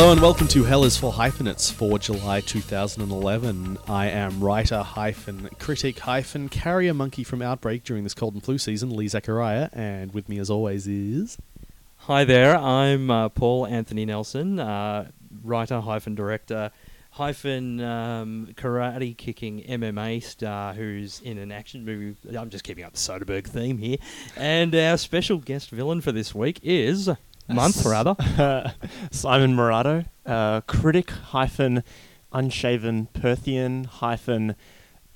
Hello and welcome to Hell is for Hyphenates for July 2011. I am writer hyphen critic hyphen carrier monkey from Outbreak during this cold and flu season, Lee Zachariah, and with me as always is. Hi there, I'm uh, Paul Anthony Nelson, uh, writer hyphen director hyphen um, karate kicking MMA star who's in an action movie. I'm just keeping up the Soderbergh theme here. And our special guest villain for this week is month rather. Simon Miraudo, uh, critic hyphen unshaven Perthian hyphen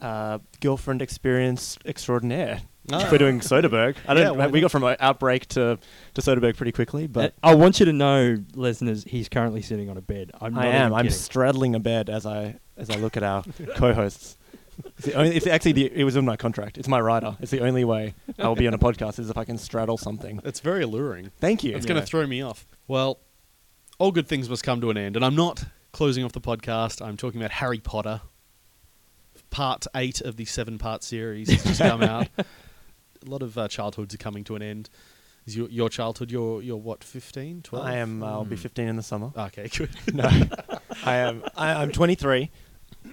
uh, girlfriend experience extraordinaire. Ah. We're doing Soderbergh. I don't. Yeah, we got from uh, Outbreak to to Soderbergh pretty quickly, but Uh, I want you to know, listeners, he's currently sitting on a bed. I'm not I am. I'm kidding. straddling a bed as I as I look at our co-hosts. It's, the only, it's actually the, it was in my contract. It's my rider. It's the only way I'll be on a podcast is if I can straddle something. It's very alluring. Thank you. It's going to throw me off. Well, all good things must come to an end, and I'm not closing off the podcast. I'm talking about Harry Potter. Part eight of the seven part series has just come out. A lot of uh, childhoods are coming to an end. Is your, your childhood, you're, you're what, 15, 12? I am. Uh, I'll be Hmm. 15 in the summer. Okay, good. No, I am. I, I'm 23.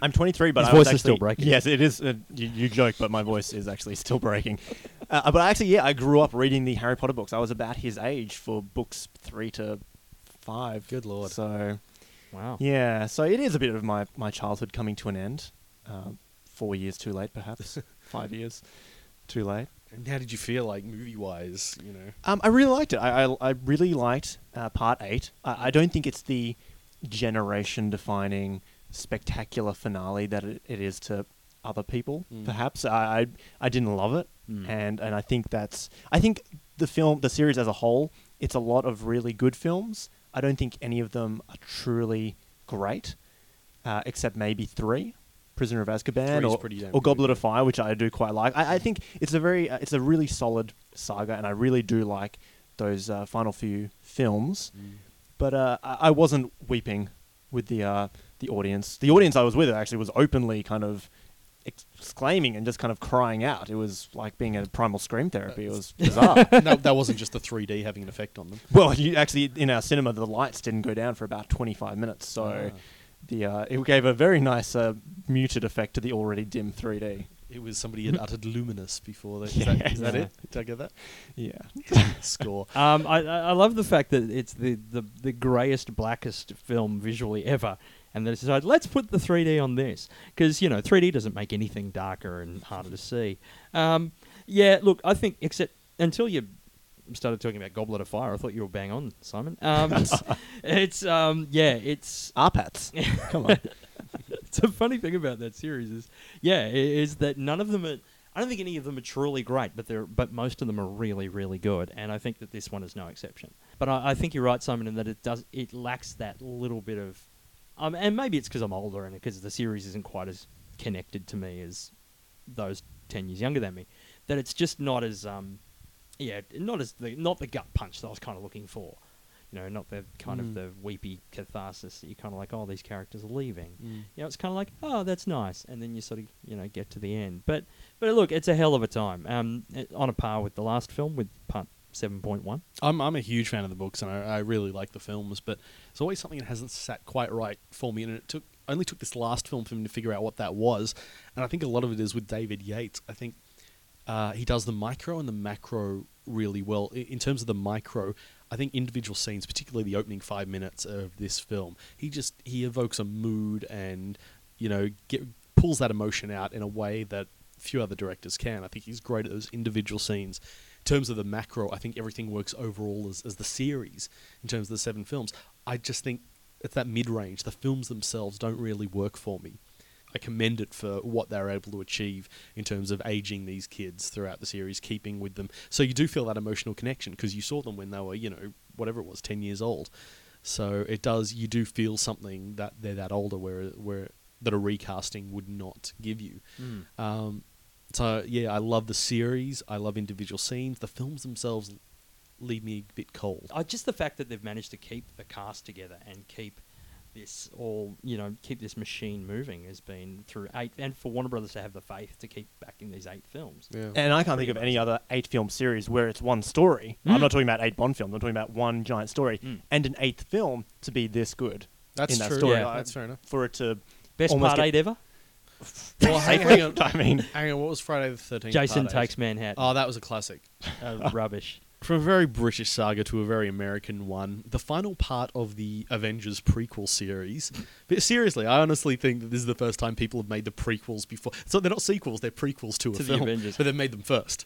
I'm 23, but His I was voice is still breaking. Yes, it is. Uh, you, you joke, but my voice is actually still breaking. Uh, but actually, yeah, I grew up reading the Harry Potter books. I was about his age for books three to five. Good lord. So Wow. yeah, so it is a bit of my my childhood coming to an end. Uh, four years too late, perhaps. five years too late. And how did you feel, like, movie wise, you know? Um, I really liked it. I I, I really liked uh, part eight. I, I don't think it's the generation-defining, spectacular finale that it, it is to other people. Mm. Perhaps I, I I didn't love it, Mm. and and I think that's I think the film, the series as a whole, it's a lot of really good films. I don't think any of them are truly great, uh, except maybe three. Prisoner of Azkaban Three's or, or Goblet of. Fire, which I do quite like. I, I think it's a very, uh, it's a really solid saga, and I really do like those uh, final few films. But uh, I, I wasn't weeping with the uh, the audience. The audience I was with actually was openly kind of exclaiming and just kind of crying out. It was like being at primal scream therapy. It was bizarre. no, that wasn't just the 3D having an effect on them. well, you actually in our cinema the lights didn't go down for about 25 minutes, so Ah. the uh, it gave a very nice uh, muted effect to the already dim 3D. It was somebody had uttered luminous before. That, is, Yeah. that, is that Yeah. it? Did I get that? Yeah. Score. Um, I, I I love the fact that it's the, the, the greyest, blackest film visually ever, and they decided let's put the 3D on this because you know 3D doesn't make anything darker and harder to see. Um, yeah, look, I think except until you started talking about Goblet of Fire, I thought you were bang on, Simon. Um, it's, it's um, yeah, it's Arpats. Come on. it's a funny thing about that series is yeah is that none of them are I don't think any of them are truly great, but they're but most of them are really really good, and I think that this one is no exception. But I, I think you're right, Simon, in that it does it lacks that little bit of, um, and maybe it's because I'm older and because the series isn't quite as connected to me as those ten years younger than me. That it's just not as um, yeah, not as the not the gut punch that I was kind of looking for. You know, not the kind Mm. of the weepy catharsis that you're kind of like, oh, these characters are leaving. Mm. You know, it's kind of like, oh, that's nice, and then you sort of, you know, get to the end. But, but look, it's a hell of a time. Um, eh, on a par with the last film, with part seven point one. I'm I'm a huge fan of the books and I, I really like the films, but it's always something that hasn't sat quite right for me. And it took only took this last film for me to figure out what that was. And I think a lot of it is with David Yates. I think uh, he does the micro and the macro really well. In terms of the micro, I think individual scenes, particularly the opening five minutes of this film, he just he evokes a mood and you know get, pulls that emotion out in a way that few other directors can. I think he's great at those individual scenes. In terms of the macro, I think everything works overall as, as the series. In terms of the seven films, I just think it's that mid range. The films themselves don't really work for me. I commend it for what they're able to achieve in terms of aging these kids throughout the series, keeping with them. So you do feel that emotional connection because you saw them when they were, you know, whatever it was, ten years old. So it does. You do feel something that they're that older, where where that a recasting would not give you. Um, so yeah, I love the series. I love individual scenes. The films themselves leave me a bit cold. Uh, just the fact that they've managed to keep the cast together and keep this all you know keep this machine moving has been through eight, and for Warner Brothers to have the faith to keep backing these eight films. Yeah. And I can't think of any other eight film series where it's one story. I'm Mm. not talking about eight Bond films. I'm talking about one giant story Mm. and an eighth film to be this good. That's in that true. story. Yeah, that's fair enough. For it to Best Almost part get- eight ever. Well, hang, hang on. I mean, Hang on. What was Friday the Thirteenth? Jason takes Manhattan. Oh, that was a classic. Uh, rubbish. From a very British saga to a very American one, the final part of the Avengers prequel series. But seriously, I honestly think that this is the first time people have made the prequels before. So they're not sequels; they're prequels to a To the film, Avengers. but they've made them first.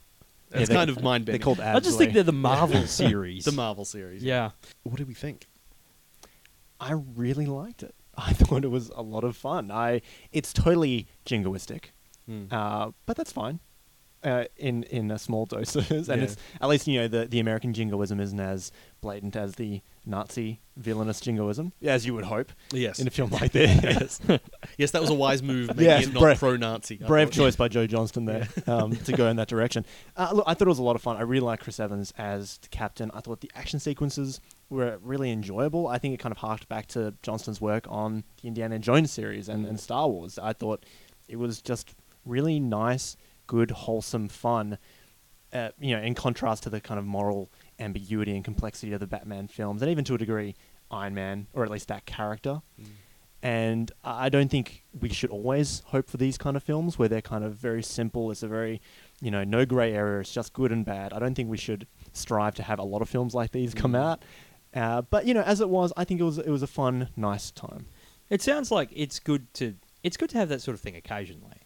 Yeah, It's they- kind of mind bending. they're bending. called I just think they're the Marvel series. the Marvel series. Yeah. What do we think? I really liked it. I thought it was a lot of fun. I it's totally jingoistic, Hmm. uh, but that's fine. Uh, in in a small doses, and Yeah. it's at least you know the the American jingoism isn't as blatant as the Nazi villainous jingoism, as you would hope yes. in a film like this. yes. yes, that was a wise move, Yes, not brave- pro-Nazi. Brave choice by Joe Johnston there um, to go in that direction. Uh, look, I thought it was a lot of fun. I really like Chris Evans as the captain. I thought the action sequences were really enjoyable. I think it kind of harked back to Johnston's work on the Indiana Jones series and, and Star Wars. I thought it was just really nice, good, wholesome fun. Uh, you know, in contrast to the kind of moral ambiguity and complexity of the Batman films, and even to a degree, Iron Man, or at least that character. Mm. And I I don't think we should always hope for these kind of films where they're kind of very simple. It's a very, you know, no grey area. It's just good and bad. I don't think we should strive to have a lot of films like these come Mm. out. Uh, but you know, as it was, I think it was it was a fun, nice time. It sounds like it's good to it's good to have that sort of thing occasionally,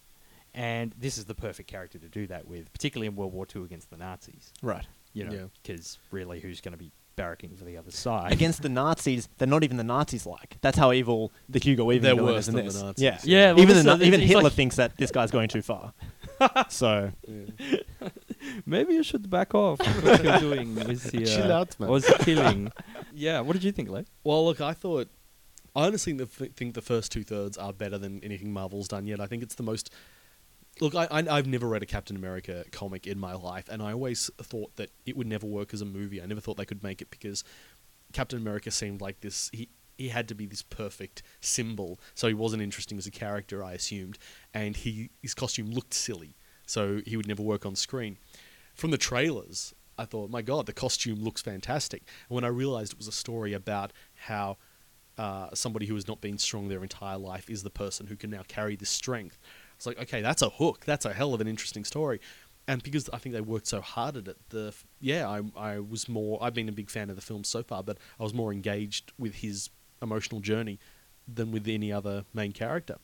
and this is the perfect character to do that with, particularly in World War II against the Nazis. Right. You know, Yeah. because really, who's going to be barracking for the other side? Against the Nazis, they're not even the Nazis like. That's how evil the Hugo Weaving They're villain worse is in than this. the Nazis. Yeah, Yeah, well, even the, Na- even Hitler like- thinks that this guy's going too far. so Maybe you should back off what you're doing with the, uh, Chill out, man. Was killing? yeah. What did you think, Lee? Well, look, I thought. I honestly th- th- think the first two thirds are better than anything Marvel's done yet. I think it's the most. Look, I, I, I've never read a Captain America comic in my life, and I always thought that it would never work as a movie. I never thought they could make it because Captain America seemed like this. He he had to be this perfect symbol, so he wasn't interesting as a character. I assumed, and he his costume looked silly, so he would never work on screen. From the trailers, I thought, my God, the costume looks fantastic. And when I realized it was a story about how uh, somebody who has not been strong their entire life is the person who can now carry this strength. It's like, okay, that's a hook. That's a hell of an interesting story. And because I think they worked so hard at it, the yeah, I I was more. I've been a big fan of the film so far, but I was more engaged with his emotional journey than with any other main character.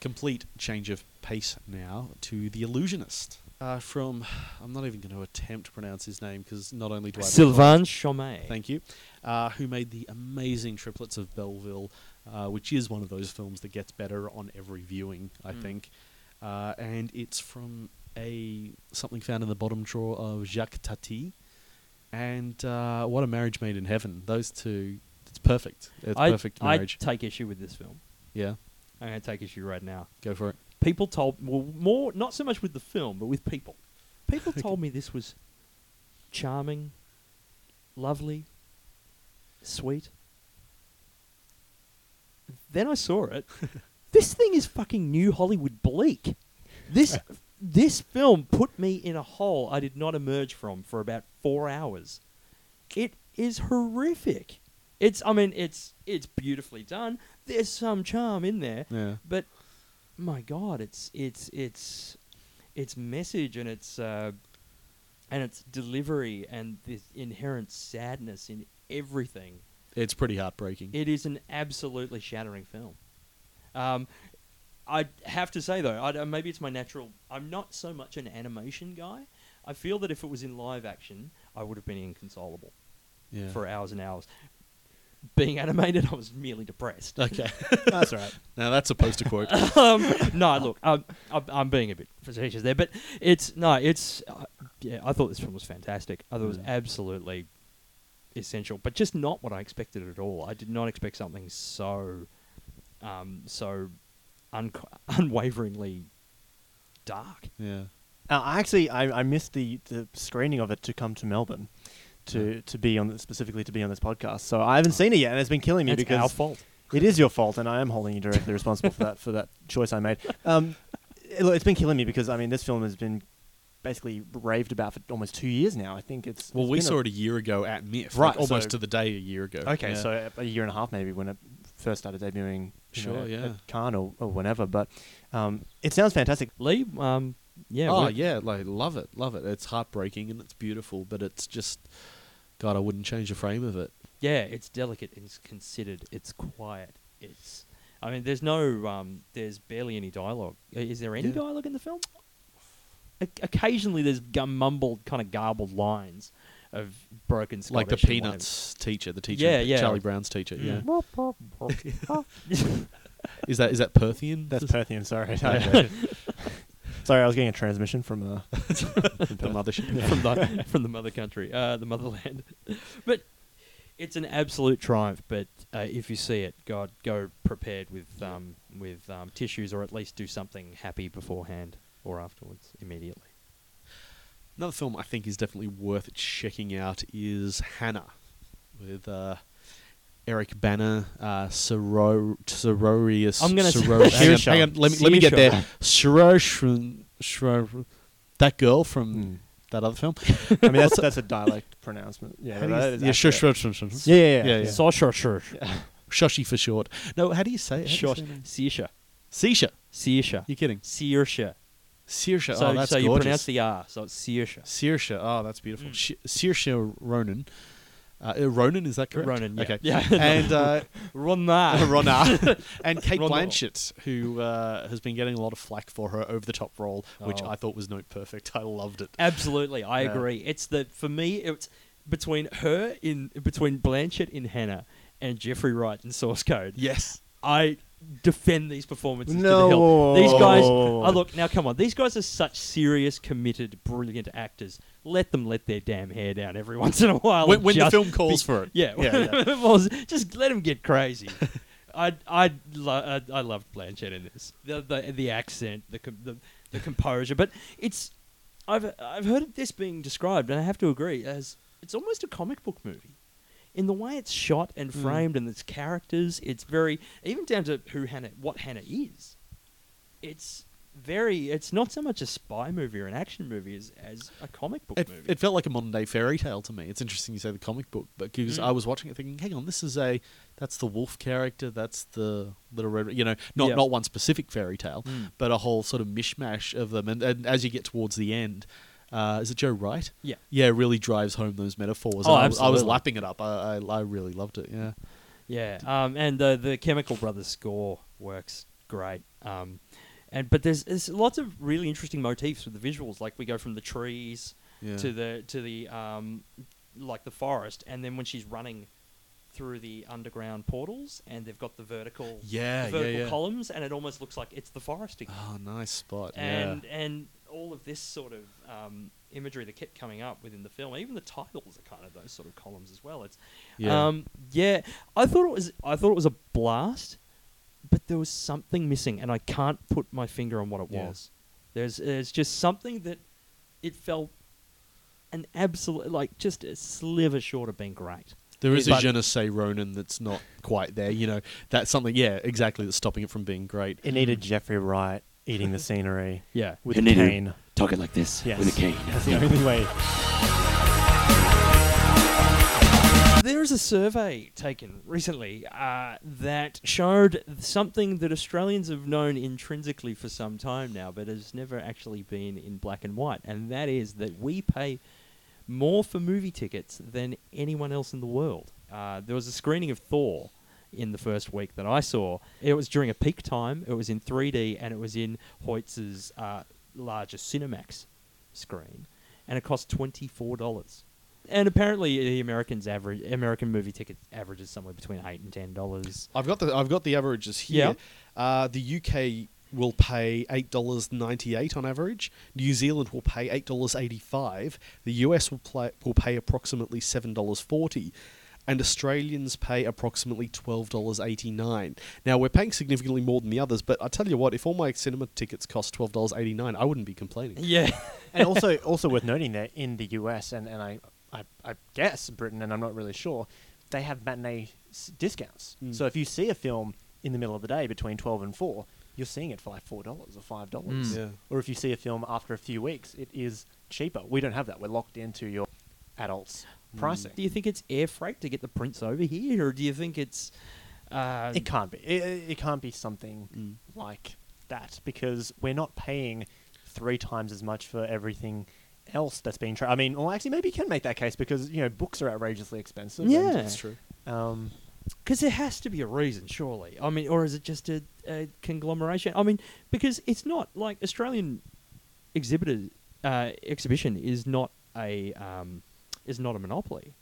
Complete change of pace now to the illusionist. Uh, from, I'm not even going to attempt to pronounce his name because not only do I Sylvain Chomet. Thank you. Uh, who made the amazing Triplets of Belleville, uh, which is one of those films that gets better on every viewing, I Mm. think. Uh, and it's from a something found in the bottom drawer of Jacques Tati. And uh, What a Marriage Made in Heaven. Those two, it's perfect. It's I, perfect I marriage. take issue with this film. yeah, I'm going to take issue right now. go for it. People told well more not so much with the film, but with people. People told me this was charming, lovely, sweet. Then I saw it. this thing is fucking new Hollywood bleak. This this film put me in a hole I did not emerge from for about 4 hours. It is horrific. It's I mean it's it's beautifully done. There's some charm in there, Yeah. but my god, it's it's it's its message and its uh, and its delivery and this inherent sadness in everything. It's pretty heartbreaking. It is an absolutely shattering film. Um, I have to say though, I, maybe it's my natural. I'm not so much an animation guy. I feel that if it was in live action, I would have been inconsolable yeah. for hours and hours. Being animated, I was merely depressed. Okay. that's all right. now that's a poster quote. um, no, look, I'm, I'm, I'm being a bit facetious there, but it's no, it's uh, yeah. I thought this film was fantastic. I thought it was Mm. absolutely essential, but just not what I expected at all. I did not expect something so, um, so un- unwaveringly dark. yeah. Uh, I actually, I, I missed the, the screening of it to come to Melbourne, to to be on specifically to be on this podcast. So I haven't seen it yet, and it's been killing me That's because our fault. it is your fault, and I am holding you directly responsible for that for that choice I made. Um, it, it's been killing me because I mean this film has been basically raved about for almost two years now. I think it's Well, it's we been a- saw it a year ago at MIFF, Right, like almost so- to the day a year ago. Okay, Yeah. so a year and a half maybe when it first started debuting. know, Sure, at- yeah. at Cannes or, or whenever, but um, it sounds fantastic. Lee, um, yeah, oh yeah, like love it, love it. It's heartbreaking and it's beautiful, but it's just, God, I wouldn't change the frame of it. yeah, it's delicate, it's considered, it's quiet, it's. I mean, there's no, um, there's barely any dialogue. Is there any Yeah. dialogue in the film? O- occasionally, there's gum- mumbled, kind of garbled lines of broken Scottish. like the. Peanuts teacher, the teacher, Yeah, yeah. Charlie Brown's teacher. Yeah, Mm. is that is that Perthian? That's Perthian. Sorry, Okay. sorry, I was getting a transmission from uh, the mothership. from the from the mother country, uh, the motherland. but it's an absolute triumph. But uh, if you see it, God, go prepared with um, with um, tissues, or at least do something happy beforehand or afterwards, immediately. Another film I think is definitely worth checking out is Hanna, with uh, Eric Bana, uh, Soror- Sororius. I'm gonna say- Soror- hang, on, hang on, let me let me get Saoirse. there. Soror- Soror- that girl from Mm. that other film. I mean that's that's a dialect pronouncement. Yeah, How that is yeah, sure, accurate. sure, sure, sure. Yeah, yeah, yeah. Yeah, yeah. Saw sure, sure, Shoshi for short. No, how do you say it? How do you sure. say her name? Saoirse, Saoirse. Saoirse, You kidding? Saoirse. Saoirse. So, oh, that's so you pronounce the R, so it's Saoirse. Saoirse. Oh, that's beautiful. Mm. Sh- Saoirse Ronan. Uh, uh, Ronan, is that correct? Ronan, yeah. Okay. Yeah. and uh, Ronan. Rona and Kate. Blanchett, who uh, has been getting a lot of flack for her over the top role, which Oh. I thought was note perfect. I loved it. Absolutely, I Yeah. agree. It's the for me, it's between her in between Blanchett in Hanna and Jeffrey Wright in Source Code. Yes. I defend these performances to the hill. These guys, Oh. look now, come on, these guys are such serious, committed, brilliant actors. Let them let their damn hair down every once in a while. When, when the film calls be- for it. yeah, Yeah, yeah. just let them get crazy. I I lo- I, I loved Blanchett in this. The the, the accent, the, com- the the composure, but it's I've I've heard this being described, and I have to agree as it's almost a comic book movie. In the way it's shot and Mm. framed, and its characters, it's very even down to who Hanna, what Hanna is. It's very. It's not so much a spy movie or an action movie as as a comic book It, movie. it felt like a modern day fairy tale to me. It's interesting you say the comic book, but because Mm. I was watching it thinking, hang on, this is a that's the wolf character, that's the little red, you know, not Yeah. not one specific fairy tale, Mm. but a whole sort of mishmash of them. And, and as you get towards the end, uh, is it Joe Wright? yeah. Yeah, it really drives home those metaphors. Oh, I, was- I was lapping it up. I, I, I really loved it. Yeah. Yeah, um, and the the Chemical Brothers score works great. Um, and but there's there's lots of really interesting motifs with the visuals. Like we go from the trees Yeah. to the to the um, like the forest, and then when she's running through the underground portals, and they've got the vertical Yeah, the yeah, yeah. columns, and it almost looks like it's the forest again. Oh, nice spot. and yeah. and all of this sort of um, imagery that kept coming up within the film. Even the titles are kind of those sort of columns as well. It's Yeah. um, yeah. I thought it was I thought it was a blast, but there was something missing, and I can't put my finger on what it Yeah. was. There's there's just something that it felt an absolute like just a sliver short of being great. There is a but- je ne sais Ronan that's not quite there. You know, that's something, yeah, exactly, that's stopping it from being great. It needed Jeffrey Wright eating the scenery Yeah, with You a need to- cane. Talking like this Yes. with a cane. That's the only way. There is a survey taken recently uh, that showed something that Australians have known intrinsically for some time now, but has never actually been in black and white, and that is that we pay more for movie tickets than anyone else in the world. Uh, there was a screening of Thor in the first week that I saw. It was during a peak time. It was in 3D, and it was in Hoytz's uh, largest Cinemax screen, and it cost twenty four dollars. And apparently, the Americans average American movie ticket averages somewhere between eight and ten dollars. I've got the I've got the averages here. Uh, the UK will pay eight dollars ninety eight on average. New Zealand will pay eight dollars eighty five. The US will play, will pay approximately seven dollars forty. And Australians pay approximately twelve dollars eighty nine. Now we're paying significantly more than the others, but I tell you what, if all my cinema tickets cost twelve dollars eighty nine, I wouldn't be complaining. Yeah, and also also worth noting that in the US and, and I, I I guess Britain and I'm not really sure, they have matinee s- discounts. Mm. So if you see a film in the middle of the day between twelve and four, you're seeing it for like four dollars or five dollars. Mm. Yeah. Or if you see a film after a few weeks, it is cheaper. We don't have that. We're locked into your adults. Pricing. Do you think it's air freight to get the prints over here, or do you think it's? Uh, It can't be. It, it it can't be something Mm. like that because we're not paying three times as much for everything else that's being. Tra- I mean, well, actually, maybe you can make that case because you know books are outrageously expensive. Yeah. That's true. um, Because there has to be a reason, surely. I mean, or is it just a, a conglomeration? I mean, because it's not like Australian exhibitor uh, exhibition is not a um, is not a monopoly.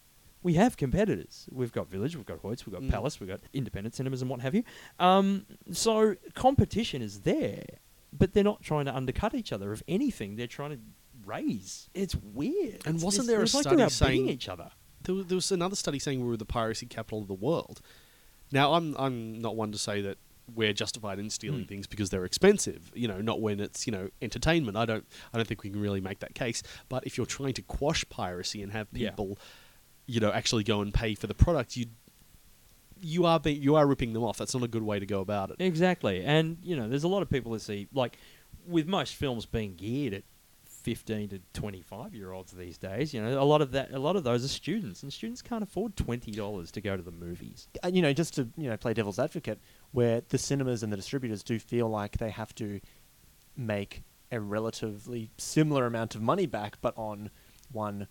We have competitors. We've got Village, we've got Hoyts, we've got Mm. Palace, we've got independent cinemas and what have you. Um, so competition is there, but they're not trying to undercut each other. If anything, they're trying to raise. It's weird. And It's- wasn't it's- there a like study they're saying- each other? There was, there was another study saying we were the piracy capital of the world. Now, I'm I'm not one to say that we're justified in stealing Hmm. things because they're expensive. You know, not when it's you know entertainment. I don't I don't think we can really make that case. But if you're trying to quash piracy and have Yeah. people, you know, actually go and pay for the product, you you are being you are ripping them off. That's not a good way to go about it. Exactly, and you know, there's a lot of people that see like with most films being geared at 15 to 25 year olds these days. You know, a lot of that, a lot of those are students, and students can't afford twenty dollars to go to the movies. uh, you know, just to you know play devil's advocate, where the cinemas and the distributors do feel like they have to make a relatively similar amount of money back, but on one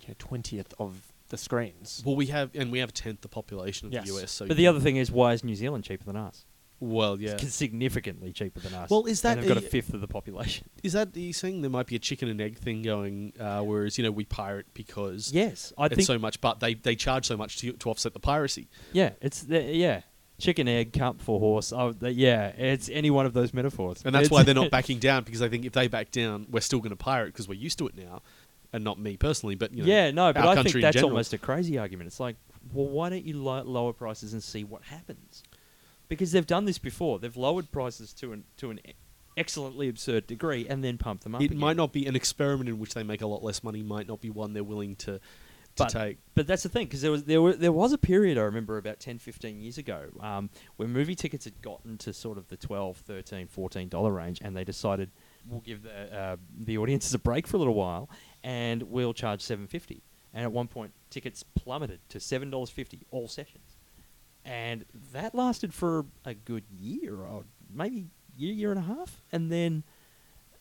you know, twentieth of the screens. Well, we have and we have a tenth the population of Yes. the US. So But the other thing is, why is New Zealand cheaper than us? well, yeah. It's significantly cheaper than us. Well, is that and they've got a a- fifth of the population? Is that are you saying there might be a chicken and egg thing going? Uh, whereas you know we pirate because Yes, I it's think. so much, but they they charge so much to to offset the piracy. yeah, it's the, yeah. Chicken, egg, cup for horse. Oh, yeah, it's any one of those metaphors, And that's It's- why they're not backing down because I think if they back down, we're still going to pirate because we're used to it now, and not me personally, but you know, yeah, no, but our I think that's general. almost a crazy argument. It's like, well, why don't you lo- lower prices and see what happens? Because they've done this before. They've lowered prices to an to an excellently absurd degree and then pumped them up. It again. might not be an experiment in which they make a lot less money. Might not be one they're willing to to But- take. But that's the thing, because there was there were, there was a period I remember about 10, 15 years ago um, where movie tickets had gotten to sort of the 12 13 14 dollar range, and they decided we'll give the uh, the audiences a break for a little while, and we'll charge seven fifty. And at one point, tickets plummeted to seven dollars fifty all sessions, and that lasted for a good year or maybe year year and a half, and then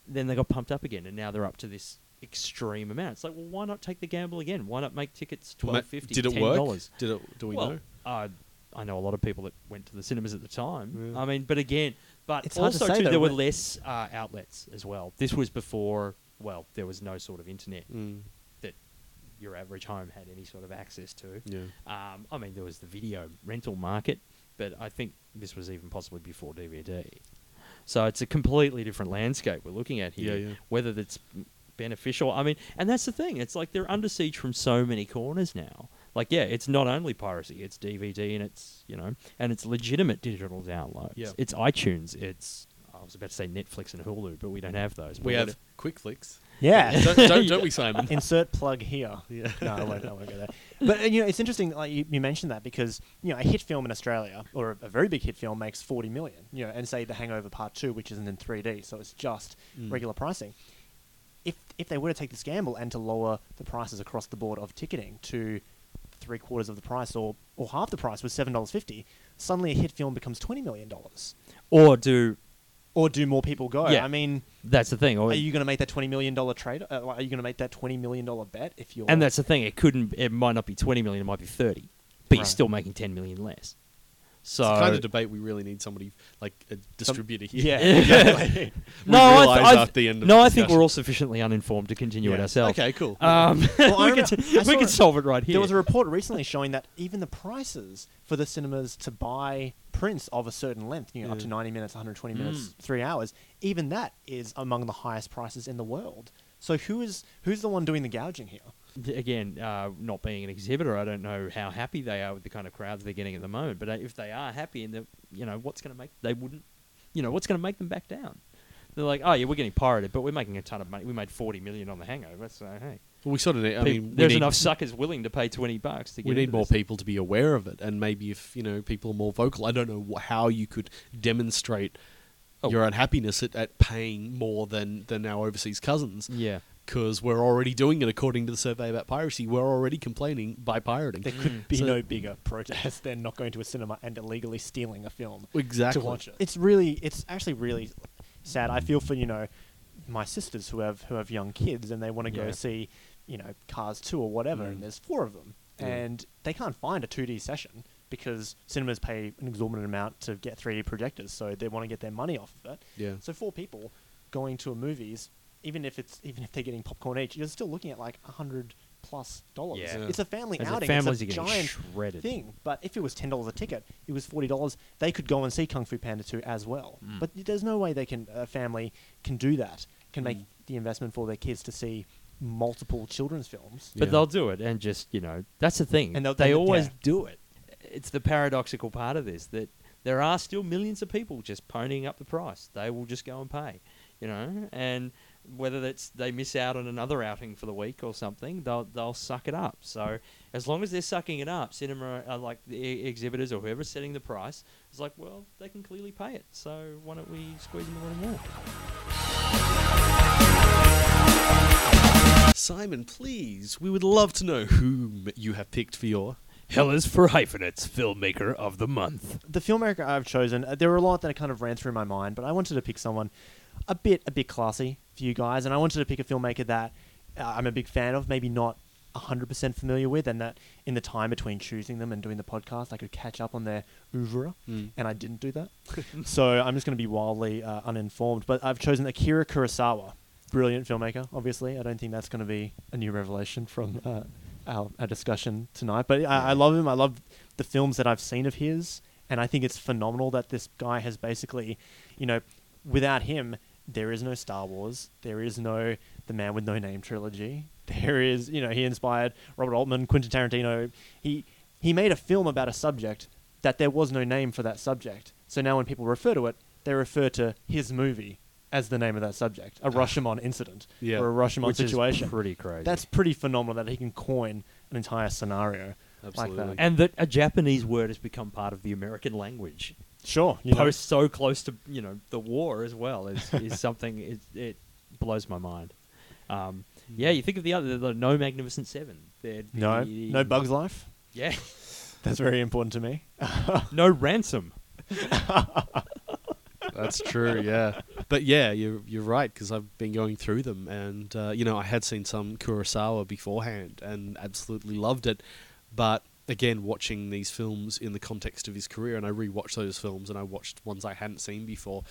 then they got pumped up again, and now they're up to this extreme amount. It's like, well, why not take the gamble again? Why not make tickets twelve fifty? Did it work? Did it? Do we well, know? Uh, I know a lot of people that went to the cinemas at the time. Yeah. I mean, but again, but It's hard to also too, though, there were less uh, outlets as well. This was before. Well, there was no sort of internet Mm, that your average home had any sort of access to. yeah. Um, I mean, there was the video rental market, but I think this was even possibly before DVD. So it's a completely different landscape we're looking at here. Yeah, yeah. Whether that's beneficial, I mean, and that's the thing. It's like they're under siege from so many corners now. Like, yeah, it's not only piracy; it's DVD and it's you know, and it's legitimate digital downloads. Yeah. It's iTunes. It's I was about to say Netflix and Hulu, but we don't have those. We But have what- quick. Yeah. don't, don't, don't we, Simon? Insert plug here. Yeah. No, I won't, I won't go there. But you know, it's interesting. Like you, you mentioned that because you know a hit film in Australia or a, a very big hit film makes forty million. You know, and say The Hangover Part Two, which isn't in three D, so it's just Mm. regular pricing. If if they were to take this gamble and to lower the prices across the board of ticketing to three quarters of the price or or half the price was seven dollars fifty, suddenly a hit film becomes twenty million dollars. or do Or do more people go? Yeah. I mean, that's the thing. Or are you going to make that twenty million dollar trade? Uh, are you going to make that twenty million dollar bet if you're? And that's the thing. It couldn't. It might not be twenty million. It might be thirty, but you're still making ten million less. So it's the kind of debate we really need somebody like a distributor here. yeah, no, I, th- I th- no, I think we're all sufficiently uninformed to continue it ourselves. Okay, cool. Um, Well, we could, we could solve it right here. There was a report recently showing that even the prices for the cinemas to buy prints of a certain length, you know, up to 90 minutes, 120 Mm. minutes, three hours, even that is among the highest prices in the world. So who is who's the one doing the gouging here? Again, uh, not being an exhibitor, I don't know how happy they are with the kind of crowds they're getting at the moment. But uh, if they are happy, and you know, what's going to make they wouldn't, you know, what's going to make them back down? They're like, oh yeah, we're getting pirated, but we're making a ton of money. We made forty million on the Hangover, so hey, Well, we sort of need. I Pe- mean, there's enough suckers willing to pay twenty bucks to get. we need more this. people to be aware of it, and maybe if you know people are more vocal. I don't know how you could demonstrate Oh. your unhappiness at, at paying more than than our overseas cousins, Yeah, because we're already doing it according to the survey about piracy. We're already complaining by pirating. There could be So- no bigger protest than not going to a cinema and illegally stealing a film Exactly. to watch it. It's really, it's actually really sad. I feel for you know my sisters who have who have young kids and they want to go Yeah. see you know Cars two or whatever, Mm. and there's four of them, Yeah. and they can't find a 2D session because cinemas pay an exorbitant amount to get 3D projectors, so they want to get their money off of it. Yeah. So four people going to a movies, even if it's even if they're getting popcorn each, you're still looking at like a hundred plus dollars. Yeah. It's a family As outing. families it's a giant shredded. thing. But if it was ten dollars a ticket, it was forty dollars. They could go and see Kung Fu Panda two as well. Mm. But there's no way they can a family can do that. Can make Mm. the investment for their kids to see multiple children's films. but Yeah. they'll do it, and just you know, that's the thing. And they'll- they they'll- always yeah. do it. It's the paradoxical part of this that there are still millions of people just ponying up the price. They will just go and pay, you know, and whether that's they miss out on another outing for the week or something, they'll they'll suck it up. So as long as they're sucking it up, cinema are like the e- exhibitors or whoever's setting the price is like, well, they can clearly pay it. So why don't we squeeze them a little more? Simon, please, we would love to know whom you have picked for your. Hell is for Hyphenates, filmmaker of the month. The filmmaker I've chosen, uh, there were a lot that kind of ran through my mind, but I wanted to pick someone a bit a bit classy for you guys, and I wanted to pick a filmmaker that uh, I'm a big fan of, maybe not 100% familiar with, and that in the time between choosing them and doing the podcast, I could catch up on their oeuvre, Mm. and I didn't do that. so I'm just going to be wildly uh, uninformed. But I've chosen Akira Kurosawa, brilliant filmmaker. Obviously, I don't think that's going to be a new revelation from uh, our, our discussion tonight. But I, I love him. I love the films that I've seen of his, and I think it's phenomenal that this guy has basically, you know, without him, there is no Star Wars. There is no The Man with No Name trilogy. There is, you know, he inspired Robert Altman, Quentin Tarantino. He he made a film about a subject that there was no name for that subject. So now when people refer to it, they refer to his movie as the name of that subject, a ah. Rashomon incident Yeah. or a Rashomon Which situation. is pretty crazy. That's pretty phenomenal that he can coin an entire scenario Absolutely. like that. and that a Japanese word has become part of the American language. Sure, you know. Post so close to you know the war as well is, is something it, it blows my mind. Um, yeah, you think of the other the no Magnificent Seven. There'd no, be- no Bugs Life. Yeah, That's very important to me. no ransom. That's true, yeah. But yeah, you're you're right because I've been going through them, and uh, you know I had seen some Kurosawa beforehand and absolutely loved it. But again, watching these films in the context of his career, and I rewatched those films, and I watched ones I hadn't seen before.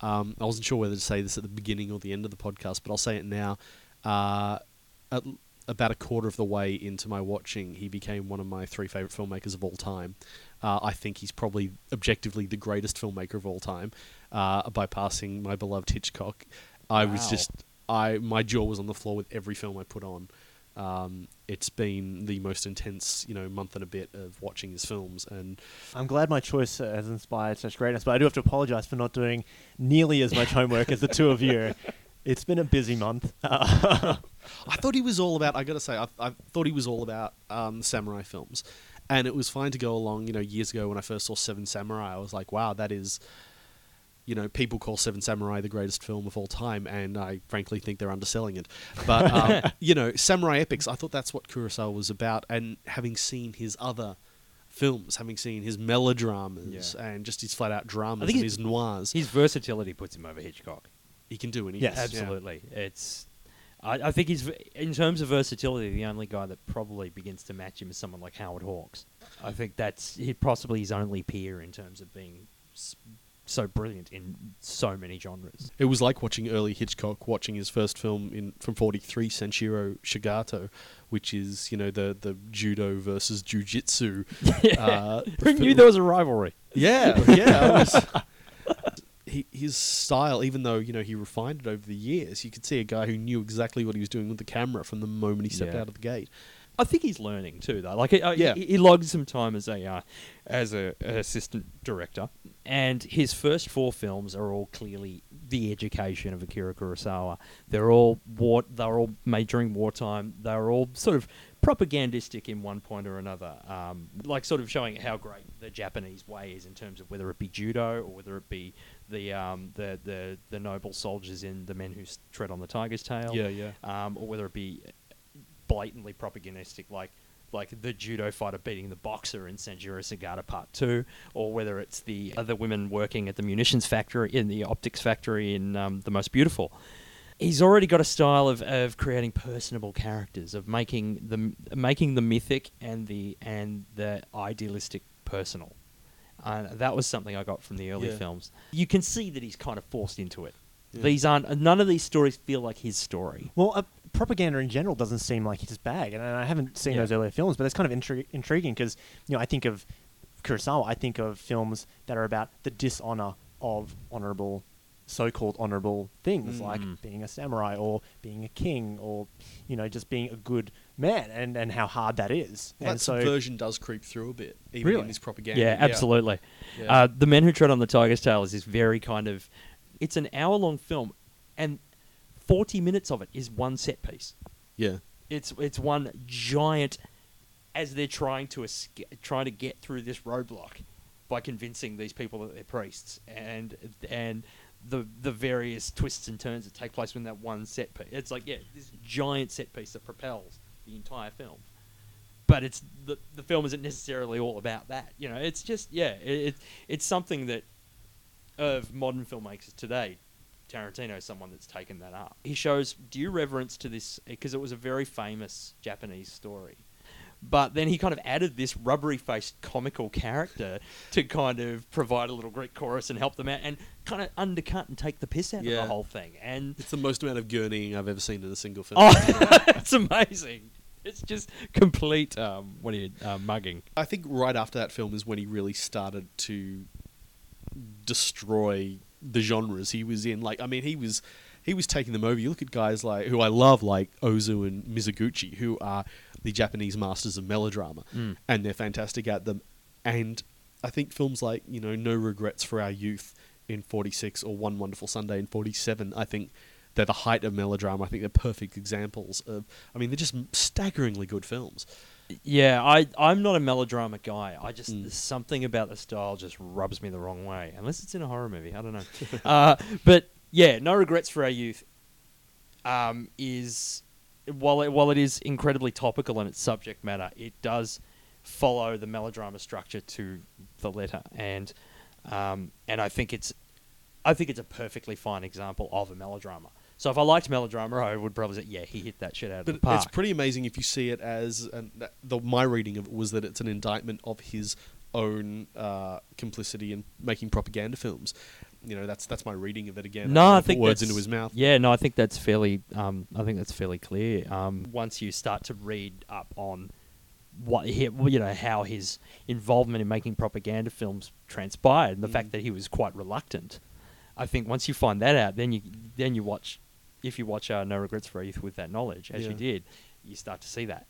Um, I wasn't sure whether to say this at the beginning or the end of the podcast, but I'll say it now. Uh, at, about a quarter of the way into my watching, he became one of my three favorite filmmakers of all time. Uh, I think he's probably objectively the greatest filmmaker of all time, uh, bypassing my beloved Hitchcock. I was just, I my jaw was on the floor with every film I put on. Um, it's been the most intense, you know, month and a bit of watching his films, and I'm glad my choice has inspired such greatness, but I do have to apologize for not doing nearly as much homework as the two of you. It's been a busy month. I thought he was all about. I got to say, I, I thought he was all about um, samurai films, and it was fine to go along. You know, years ago when I first saw Seven Samurai, I was like, wow, that is. You know, people call Seven Samurai the greatest film of all time, and I frankly think they're underselling it. But um, you know, samurai epics. I thought that's what Kurosawa was about, and having seen his other films, having seen his melodramas Yeah. and just his flat-out dramas I think and his noirs, His versatility puts him over Hitchcock. he can do anything. Yes. Yeah. Absolutely, it's. I, I think he's in terms of versatility the only guy that probably begins to match him is someone like Howard Hawks. I think that's he possibly his only peer in terms of being so brilliant in so many genres. It was like watching early Hitchcock, watching his first film in from '43, Sanshiro Sugata, which is you know the the judo versus jujitsu. Uh, Who knew there was a rivalry? yeah, yeah. Was- he, his style, even though you know he refined it over the years, you could see a guy who knew exactly what he was doing with the camera from the moment he stepped Yeah. out of the gate. I think he's learning too, though. Like, uh, Yeah. he, he logged some time as a uh, as a, an assistant director, and his first four films are all clearly the education of Akira Kurosawa. They're all war. They're all made during wartime. They're all sort of propagandistic in one point or another, um, like sort of showing how great the Japanese way is in terms of whether it be judo or whether it be the um, the, the the noble soldiers in the men who tread on the tiger's tail. Yeah, yeah. Um, or whether it be blatantly propagandistic, like like the judo fighter beating the boxer in Sanshiro Sugata Part Two, or whether it's the other women working at the munitions factory in the optics factory in um, The Most Beautiful. He's already got a style of, of creating personable characters, of making the making the mythic and the and the idealistic personal. Uh, that was something I got from the early Yeah. films. You can see that he's kind of forced into it. Yeah. These aren't none of these stories feel like his story. Well, uh, propaganda in general doesn't seem like his bag, and I haven't seen Yeah. those earlier films, but it's kind of intri- intriguing because you know I think of Kurosawa, I think of films that are about the dishonor of honorable, so-called honorable things like Mm. being a samurai or being a king or you know just being a good man, and and how hard that is. Well, and that so subversion does creep through a bit, even Really? in this propaganda. Yeah, absolutely. Yeah. Uh, the Men Who Tread on the Tiger's Tail is this very kind of. It's an hour long film, and 40 minutes of it is one set piece. Yeah. It's it's one giant as they're trying to escape, trying to get through this roadblock by convincing these people that they're priests and and the the various twists and turns that take place within that one set piece. It's like yeah, this giant set piece that propels the entire film. But it's the the film isn't necessarily all about that. You know, it's just yeah, it, it it's something that of modern filmmakers today Tarantino is someone that's taken that up. He shows due reverence to this because it was a very famous Japanese story. But then he kind of added this rubbery faced comical character to kind of provide a little Greek chorus and help them out and kind of undercut and take the piss out of the whole thing. And It's the most amount of gurneying I've ever seen in a single film. oh, it's amazing. It's just complete, um, what are you, uh, mugging. I think right after that film is when he really started to destroy the genres he was in. Like, I mean, he was he was taking them over. You look at guys like who I love, like Ozu and Mizoguchi, who are the Japanese masters of melodrama, Mm. and they're fantastic at them. And I think films like you know No Regrets for Our Youth in '46 or One Wonderful Sunday in '47, I think. They're the height of melodrama. I think they're perfect examples of. I mean, they're just staggeringly good films. Yeah, I I'm not a melodrama guy. I just Mm. something about the style just rubs me the wrong way, unless it's in a horror movie. I don't know. uh, but yeah, no regrets for our youth. Um, is while it, while it is incredibly topical in its subject matter, it does follow the melodrama structure to the letter, and um, and I think it's I think it's a perfectly fine example of a melodrama. So if I liked melodrama, I would probably say, yeah, he hit that shit out of But the park. it's pretty amazing if you see it as an, the my reading of it was that it's an indictment of his own uh, complicity in making propaganda films. You know, that's that's my reading of it again. No, don't I wanna put think words that's- into his mouth. Yeah, no, I think that's fairly. Um, I think that's fairly clear. Um, once you start to read up on what he, you know how his involvement in making propaganda films transpired, and the Mm. fact that he was quite reluctant. I think once you find that out, then you then you watch. If you watch uh, No Regrets for Youth with that knowledge, as you did, you start to see that.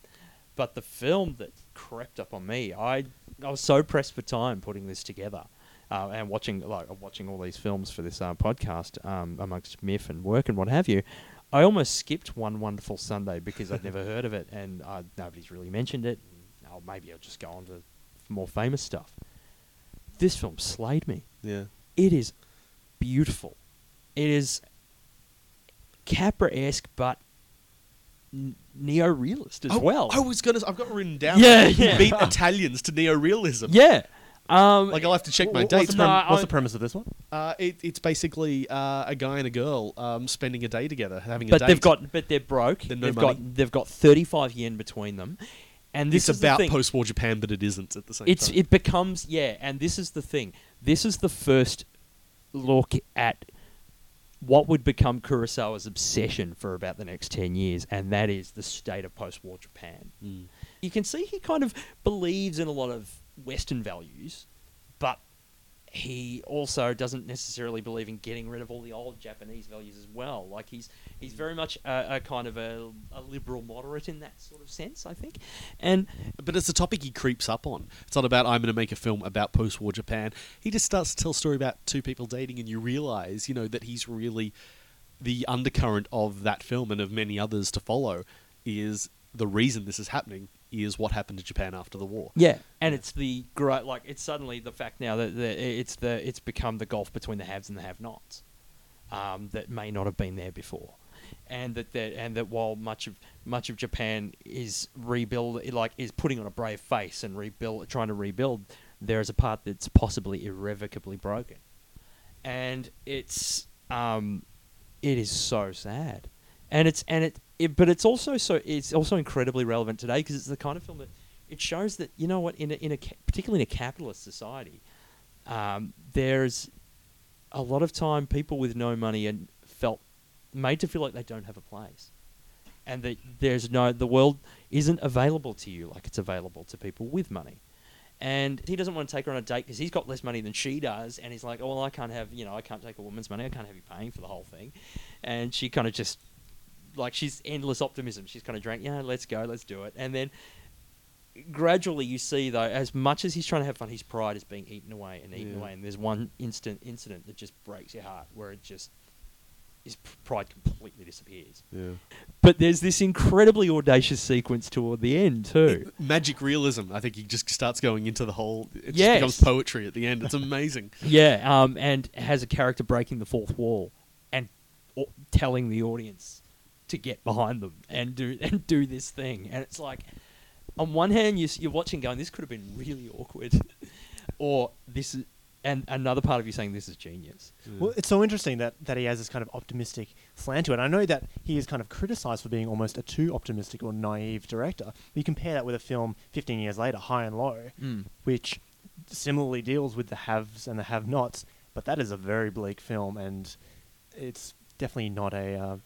But the film that crept up on me, I I was so pressed for time putting this together, uh, and watching like watching all these films for this uh, podcast um, amongst MIFF and work and what have you. I almost skipped One Wonderful Sunday because I'd never heard of it and uh, nobody's really mentioned it. And, oh, maybe I'll just go on to more famous stuff. This film slayed me. Yeah. It is beautiful. It is Capra-esque, but neo-realist as Oh, well. I was gonna. I've got written down. Yeah, He yeah. Beat Italians to neo-realism. yeah. Um, Like I'll have to check my Wh- what's, the, dates. No, what's the premise of this one? Uh, it, it's basically uh, a guy and a girl um, spending a day together, having a but date. they've got, but they're broke. They're no they've money. got, they've got thirty-five yen between them, and this It's is about post-war Japan, but it isn't at the same it's time. it becomes yeah and this is the thing this is the first look at what would become Kurosawa's obsession for about the next 10 years and that is the state of post-war Japan Mm. you can see he kind of believes in a lot of western values but he also doesn't necessarily believe in getting rid of all the old Japanese values as well. Like he's he's mm. very much a, a kind of a, a liberal moderate in that sort of sense, I think. And But it's a topic he creeps up on. It's not about I'm going to make a film about post-war Japan. He just starts to tell a story about two people dating, and you realize, you know, that he's really the undercurrent of that film and of many others to follow. Is the reason this is happening is what happened to Japan after the war. Yeah, and it's the great like it's suddenly the fact now that the, it's the it's become the gulf between the haves and the have-nots um, that may not have been there before, and that, that and that while much of much of Japan is rebuild like is putting on a brave face and rebuild trying to rebuild, there is a part that's possibly irrevocably broken, and it's um, it is so sad, and it's and it, it but it's also so it's also incredibly relevant today because it's the kind of film that it shows that you know what in a, in a particularly in a capitalist society, um, there's a lot of time people with no money and felt made to feel like they don't have a place, and that there's no the world isn't available to you like it's available to people with money. And he doesn't want to take her on a date because he's got less money than she does, and he's like, "Oh, well, I can't have you know, I can't take a woman's money. I can't have you paying for the whole thing." And she kind of just like she's endless optimism. She's kind of drank, yeah, let's go, let's do it. And then gradually you see though, as much as he's trying to have fun, his pride is being eaten away and eaten Yeah. away. And there's one instant incident that just breaks your heart, where it just his pride completely disappears. Yeah. But there's this incredibly audacious sequence toward the end too. Magic realism. I think he just starts going into the whole. It Yes. just becomes poetry at the end. It's amazing. Yeah, um, and has a character breaking the fourth wall and telling the audience to get behind them and do and do this thing. And it's like, on one hand, you, you're watching, going, "This could have been really awkward," or this is, and another part of you saying, "This is genius." Well, it's so interesting that, that he has this kind of optimistic slant to it. I know that he is kind of criticized for being almost a too optimistic or naive director. You compare that with a film 15 years later, High and Low, Mm. which similarly deals with the haves and the have-nots, but that is a very bleak film, and it's definitely not a uh,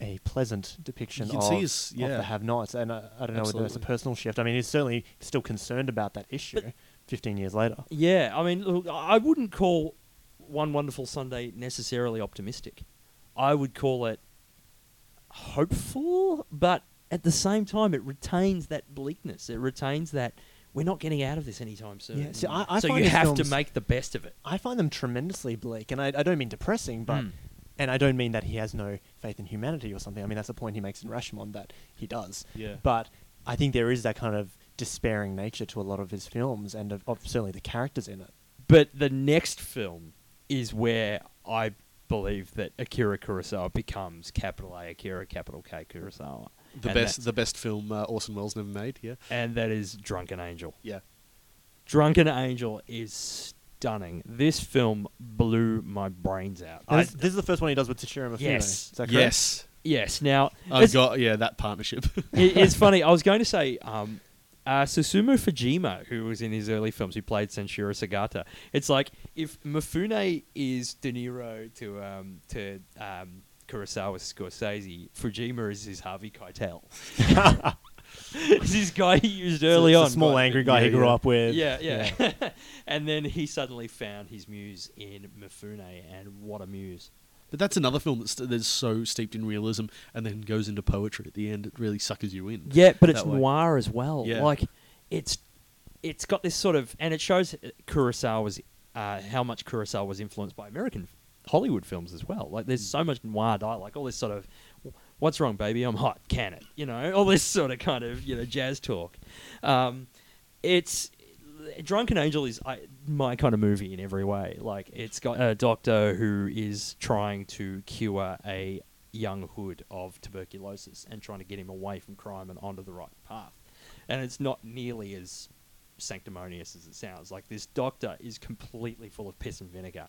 a pleasant depiction of, his- of yeah. the have-nots. And uh, I don't know whether it's a personal shift. I mean, he's certainly still concerned about that issue 15 years later. Yeah, I mean, look, I wouldn't call One Wonderful Sunday necessarily optimistic. I would call it hopeful, but at the same time, it retains that bleakness. It retains that we're not getting out of this anytime soon. Yeah, see, I- I so find you have to make the best of it. I find them tremendously bleak, and I, I don't mean depressing, but Mm. And I don't mean that he has no faith in humanity or something. I mean that's the point he makes in Rashomon that he does. Yeah. But I think there is that kind of despairing nature to a lot of his films, and of, of certainly the characters in it. But the next film is where I believe that Akira Kurosawa becomes capital A Akira, capital K Kurosawa. The And best, the best film uh, Orson Welles never made. Yeah. and that is Drunken Angel. Yeah. Drunken Angel is stunning. This film blew my brains out. I- this, this is the first one he does with Toshiro Mifune. Yes. Is that correct? Yes. yes. Now, I've it's, got yeah that partnership. it- it's funny. I was going to say um, uh, Susumu Fujita, who was in his early films, who played Sanshiro Sugata. It's like if Mifune is De Niro to um, to um, Kurosawa Scorsese, Fujita is his Harvey Keitel. it's this guy he used early It's on. a small but- angry guy Yeah, he grew yeah. up with. Yeah, yeah. and then he suddenly found his muse in Mifune, and what a muse. But that's another film that's, that's so steeped in realism and then goes into poetry at the end. It really suckers you in. Yeah, but it's way. noir as well. Yeah. Like it's it's got this sort of, and it shows Kurosawa's uh, how much Kurosawa was influenced by American Hollywood films as well. Like there's so much noir dialogue, all this sort of, "What's wrong, baby? I'm hot. Can it?" You know, all this sort of kind of you know jazz talk. Um, it's Drunken Angel is I, my kind of movie in every way. Like it's got a doctor who is trying to cure a young hood of tuberculosis and trying to get him away from crime and onto the right path. And it's not nearly as sanctimonious as it sounds. Like this doctor is completely full of piss and vinegar.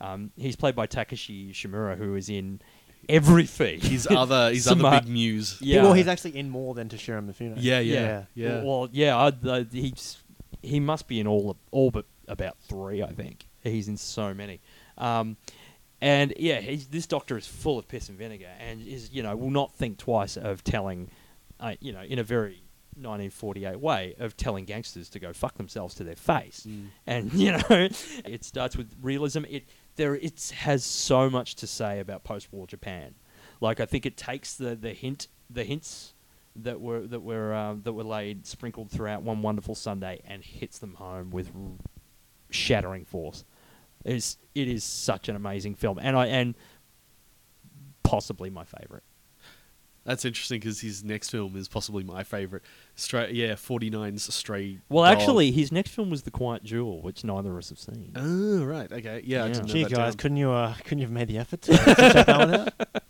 Um, he's played by Takashi Shimura, who is in everything. His other, his Some, other big muse. Yeah. Well, he's actually in more than Toshiro Mifune. Yeah, yeah, yeah. Well, yeah, I'd, uh, he's he must be in all of, all but about three, I think. He's in so many, um, and yeah, he's, this doctor is full of piss and vinegar, and is you know will not think twice of telling, uh, you know, in a very 1948 way of telling gangsters to go fuck themselves to their face. Mm. And you know, it starts with realism. It there it has so much to say about post-war Japan. Like I think it takes the the hint the hints that were that were um, that were laid sprinkled throughout one wonderful Sunday and hits them home with shattering force. It's, it is such an amazing film, and I and possibly my favorite. That's interesting because his next film is possibly my favorite. Stray, yeah, 49's Stray. Well, Dog. actually, his next film was The Quiet Duel, which neither of us have seen. Oh, right. Okay. Yeah. I Yeah. didn't know Gee, that guys, down. couldn't you uh, couldn't you have made the effort to, to check that one out?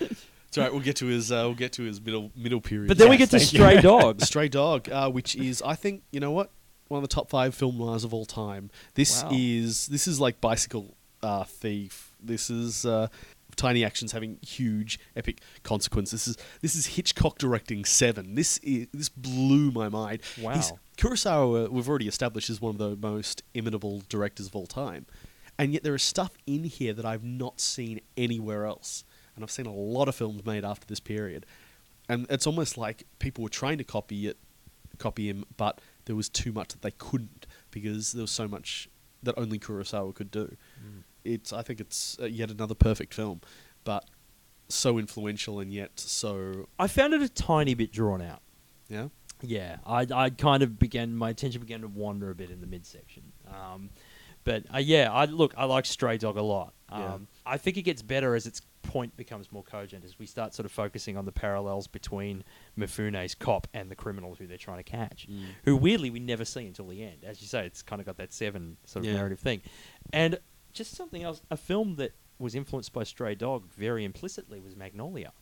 It's all right. We'll get to his. Uh, we'll get to his middle middle period. but then we get to thank you. Stray Dogs. Stray Dog, uh, which is I think you know what one of the top five film noirs of all time. This Wow. is this is like Bicycle uh, Thief. This is uh, tiny actions having huge epic consequences. This is this is Hitchcock directing Seven. This is this blew my mind. Wow. He's, Kurosawa, uh, we've already established, is one of the most imitable directors of all time, and yet there is stuff in here that I've not seen anywhere else. And I've seen a lot of films made after this period, and it's almost like people were trying to copy it, copy him, but there was too much that they couldn't because there was so much that only Kurosawa could do. Hmm. It's I think it's uh, yet another perfect film, but so influential and yet so I found it a tiny bit drawn out. yeah. Yeah, I, I kind of began my attention began to wander a bit in the midsection. Um, but uh, yeah, I look, I like Stray Dog a lot. Um, Yeah. I think it gets better as its point becomes more cogent as we start sort of focusing on the parallels between Mifune's cop and the criminal who they're trying to catch. Mm. Who weirdly we never see until the end. As you say, it's kind of got that seven sort of Yeah. narrative thing. And just something else, a film that was influenced by Stray Dog very implicitly was Magnolia.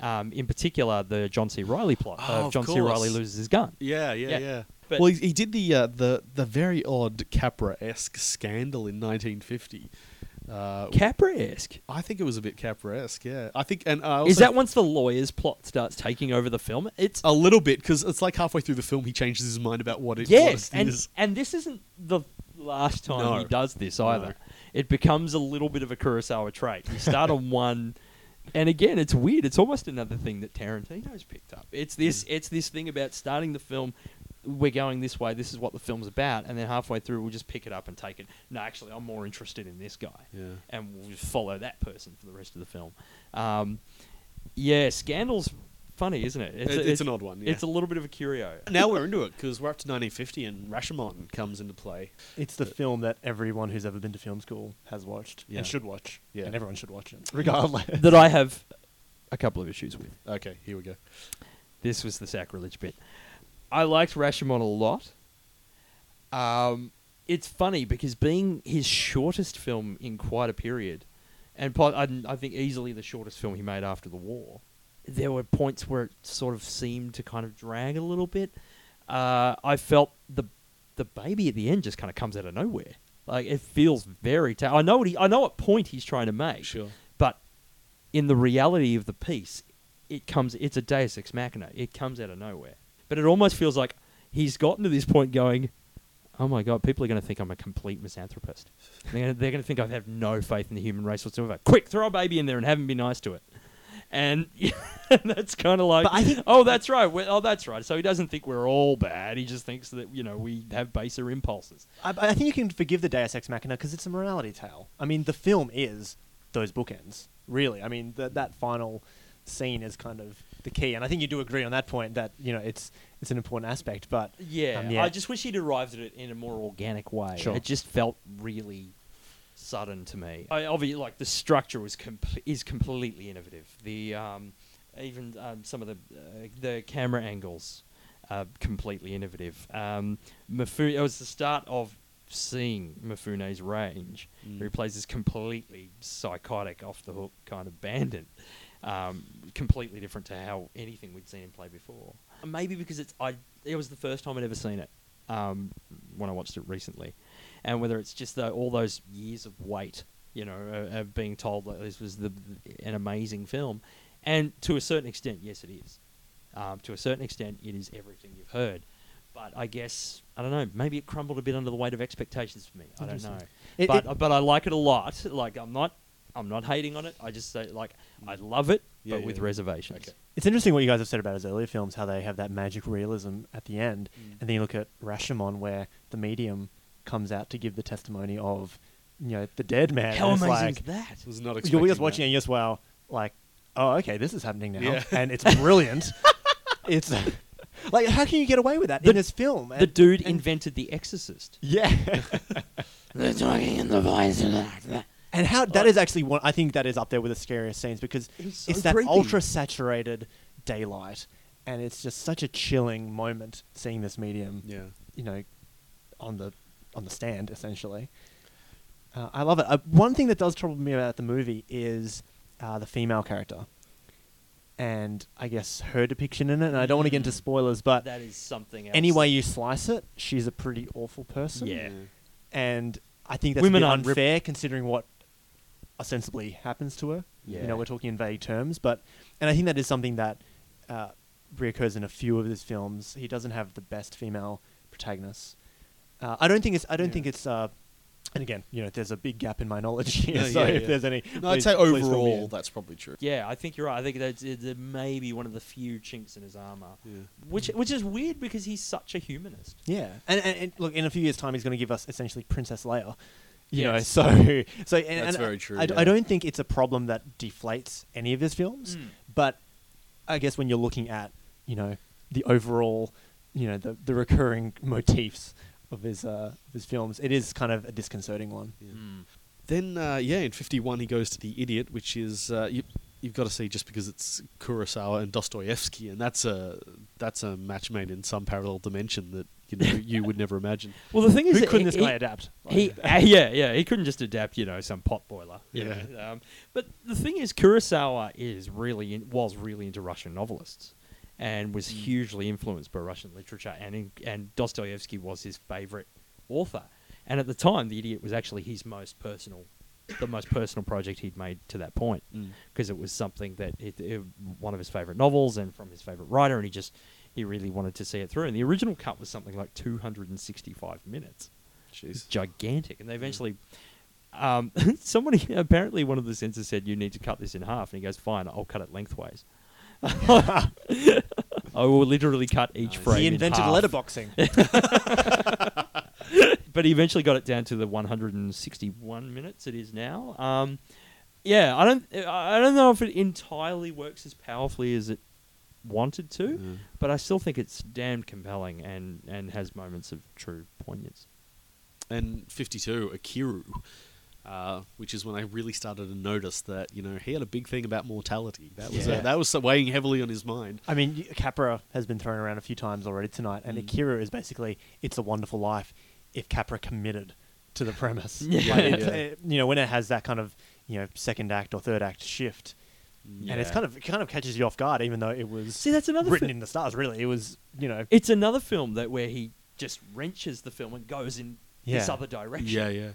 Um, in particular, the John C. Reilly plot Oh, of of John C. Reilly loses his gun. Yeah, yeah, Yeah. yeah. But- well, he, he did the uh, the the very odd Capra-esque scandal in 1950. Uh, Capra-esque. I think it was a bit Capra-esque. Yeah, I think, and I also Is that once the lawyer's plot starts taking over the film? It's a little bit because it's like halfway through the film he changes his mind about what it, yes, what it and is. and this isn't the last time No. he does this either. It becomes a little bit of a Kurosawa trait. You start on one, and again, it's weird. It's almost another thing that Tarantino's picked up. It's this. It's this thing about starting the film. We're going this way. This is what the film's about, and then halfway through, we'll just pick it up and take it. No, actually, I'm more interested in this guy. Yeah. and we'll just follow that person for the rest of the film. Um, yeah, Scandal's funny, isn't it? It- it's an odd one, yeah. It's a little bit of a curio. Now we're into it because we're up to 1950 and Rashomon comes into play. It's the film that everyone who's ever been to film school has watched Yeah. and should watch. Yeah. And everyone should watch it, regardless. that I have a couple of issues with. Okay, here we go. This was the sacrilege bit. I liked Rashomon a lot. Um, it's funny because being his shortest film in quite a period, and po- I, I think easily the shortest film he made after the war, there were points where it sort of seemed to kind of drag a little bit. Uh, I felt the the baby at the end just kind of comes out of nowhere. Like it feels very. Ta- I know what he. I know what point he's trying to make. Sure. But in the reality of the piece, it comes. It's a Deus ex machina. It comes out of nowhere. But it almost feels like he's gotten to this point, going, "Oh my god, people are going to think I'm a complete misanthropist. They're going to think I have no faith in the human race whatsoever. Quick, throw a baby in there and have him be nice to it." And that's kind of like, think- oh, that's right. we oh, that's right. So he doesn't think we're all bad. He just thinks that you know we have baser impulses. I, I think you can forgive the Deus Ex Machina because it's a morality tale. I mean, the film is those bookends, really. I mean, th- that final scene is kind of the key, and I think you do agree on that point that you know it's it's an important aspect. But Yeah, Um, yeah. I just wish he'd arrived at it in a more organic way. Sure. It just felt really sudden to me. I obviously like the structure was com- is completely innovative. The um, even um, some of the uh, the camera angles are completely innovative. Um, Mifune, it was the start of seeing Mifune's range. Mm. Plays this completely psychotic, off the hook kind of bandit. Um, completely different to how anything we'd seen him play before. Maybe because it's I it was the first time I'd ever seen it um, when I watched it recently, and whether it's just the, all those years of wait, you know, uh, of being told that this was the, an amazing film, and to a certain extent, yes, it is. Um, to a certain extent, it is everything you've heard. But I guess I don't know. Maybe it crumbled a bit under the weight of expectations for me. I don't know. It- but it- but I like it a lot. Like I'm not I'm not hating on it. I just say like I love it, Yeah, but with yeah. reservations. Okay. It's interesting what you guys have said about his earlier films, how they have that magic realism at the end, Mm. and then you look at Rashomon, where the medium comes out to give the testimony of, you know, the dead man. How and it's amazing like, is that? was not You're expecting just watching that. it, and you're just wow, like, oh, okay, this is happening now, Yeah. and it's brilliant. it's like, how can you get away with that The- in this film? The dude and- invented The Exorcist. yeah. They're talking in the voice of that. And how that is actually one I think that is up there with the scariest scenes because It's so it's that ultra saturated daylight and it's just such a chilling moment seeing this medium, Yeah. you know, on the on the stand essentially. Uh, I love it. Uh, one thing that does trouble me about the movie is uh, the female character, and I guess her depiction in it. And I don't want to get into Mm. spoilers, but That is something else. any way you slice it, she's a pretty awful person. Yeah. and I think that's Women a bit aren't rip- unfair considering what ostensibly happens to her. Yeah. You know, we're talking in vague terms, but and I think that is something that uh, reoccurs in a few of his films. He doesn't have the best female protagonists. Uh, I don't think it's. I don't Yeah. think it's. Uh, and again, you know, there's a big gap in my knowledge here. No, so yeah, if yeah. there's any, No, I'd say please fill me overall that's probably true. Yeah, I think you're right. I think that's it's uh, maybe one of the few chinks in his armor, Yeah. which which is weird because he's such a humanist. Yeah, and, and, and look, in a few years' time, he's going to give us essentially Princess Leia. You know, so so and, That's and very true, I, d- yeah. I don't think it's a problem that deflates any of his films, Mm. but I guess when you're looking at you know the overall, you know the the recurring motifs of his uh, his films, it is kind of a disconcerting one. Yeah. Mm. Then, uh, yeah, in 51, he goes to The Idiot, which is, uh, you, you've got to see just because it's Kurosawa and Dostoevsky, and that's a, that's a match made in some parallel dimension that you, know, you would never imagine. Well, the thing is, Who couldn't he, this guy he- adapt? He, uh, yeah, yeah, he couldn't just adapt, you know, some pot boiler. you Yeah. know. Um, but the thing is, Kurosawa is really in, was really into Russian novelists, and was hugely influenced by Russian literature. And in, and Dostoevsky was his favorite author. And at the time, The Idiot was actually his most personal, the most personal project he'd made to that point, Mm. because it was something that it, it, one of his favorite novels and from his favorite writer, and he just he really wanted to see it through. And the original cut was something like 265 minutes Jeez. gigantic, and they eventually. Um, somebody apparently one of the censors said you need to cut this in half, and he goes, "Fine, I'll cut it lengthways." I will literally cut each Nice. frame. he in invented half. letterboxing. but he eventually got it down to the 161 minutes it is now. Um, yeah, I don't, I don't know if it entirely works as powerfully as it wanted to, Yeah. but I still think it's damned compelling and and has moments of true poignance. And 52, Ikiru, uh, which is when I really started to notice that, you know, he had a big thing about mortality. That was, Yeah. uh, that was weighing heavily on his mind. I mean, Capra has been thrown around a few times already tonight, and Mm. Akira is basically "It's a Wonderful Life" if Capra committed to the premise. Yeah. Like, Yeah. you know, when it has that kind of you know second act or third act shift, and it's kind of it kind of catches you off guard, even though it was See, that's another written fi- in the stars. Really, it was you know It's another film that where he just wrenches the film and goes in this other direction. Yeah, yeah.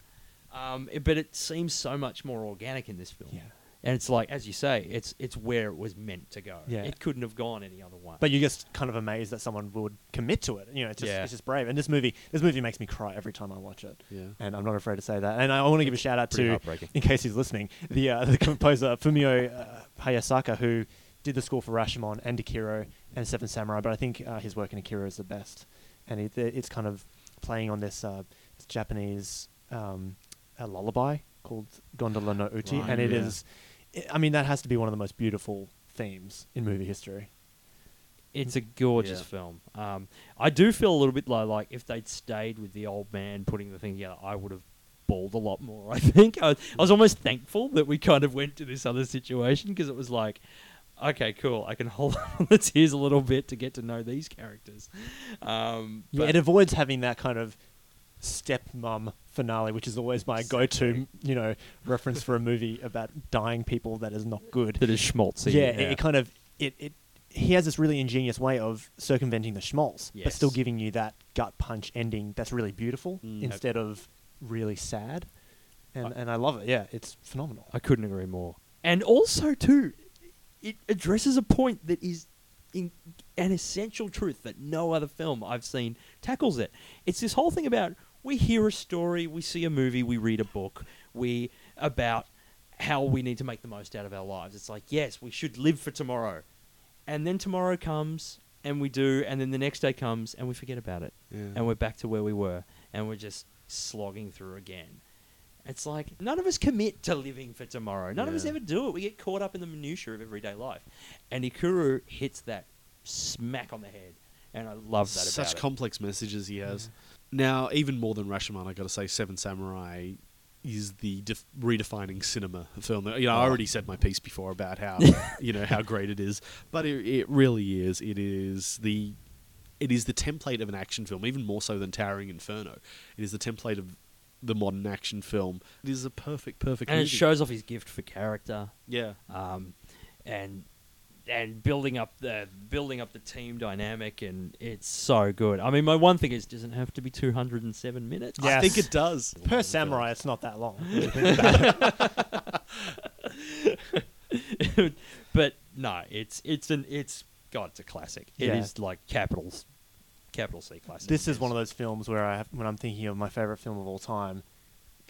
Um, it- but it seems so much more organic in this film. Yeah. And it's like, as you say, it's it's where it was meant to go. Yeah. It couldn't have gone any other way. But you're just kind of amazed that someone would commit to it. You know, it's just, Yeah. it's just brave. And this movie, this movie makes me cry every time I watch it. Yeah. And I'm not afraid to say that. And I want to give a shout out Pretty to, heartbreaking. in case he's listening, the uh, the composer Fumio uh, Hayasaka, who did the score for Rashomon and Akira and Seven Samurai. But I think uh, his work in Akira is the best. And it, it's kind of playing on this, uh, Japanese um, a lullaby called Gondola no Uchi, Right, and it yeah. is. I mean, that has to be one of the most beautiful themes in movie history. It's a gorgeous Yeah. film. Um, I do feel a little bit like, like if they'd stayed with the old man putting the thing together, I would have bawled a lot more. I think I was, I was almost thankful that we kind of went to this other situation because it was like, okay, cool, I can hold on the tears a little bit to get to know these characters. Um, Yeah, it avoids having that kind of stepmom finale, which is always my go-to, you know, reference for a movie about dying people that is not good. that is schmaltzy. yeah, It, it kind of it, it he has this really ingenious way of circumventing the schmaltz, but still giving you that gut punch ending that's really beautiful Mm. instead of really sad. And I- and I love it. Yeah, it's phenomenal. I couldn't agree more. And also, too, it addresses a point that is in, an essential truth that no other film I've seen tackles it. It's this whole thing about we hear a story, we see a movie, we read a book, we about how we need to make the most out of our lives. It's like, yes, we should live for tomorrow. And then tomorrow comes and we do, and then the next day comes and we forget about it. Yeah. And we're back to where we were and we're just slogging through again. It's like none of us commit to living for tomorrow. None of us ever do it. We get caught up in the minutiae of everyday life. And Ikiru hits that smack on the head. And I love that Such about it. complex messages he has. Now, even more than Rashomon, I got to say, Seven Samurai is the def- redefining cinema film. You know, I Oh. already said my piece before about how you know how great it is, but it, it really is. It is the it is the template of an action film, even more so than Towering Inferno. It is the template of the modern action film. It is a perfect, perfect. and it shows off his gift for character. yeah, um, and and building up the building up the team dynamic, and it's so good. I mean, my one thing is, it doesn't have to be two hundred and seven minutes. Yeah. I think it does. Per samurai, it's not that long. when you think about it. but no, it's it's an it's God, it's a classic. It is Yeah. like capitals, capital C classic. this is one of those films where I have, when I'm thinking of my favorite film of all time,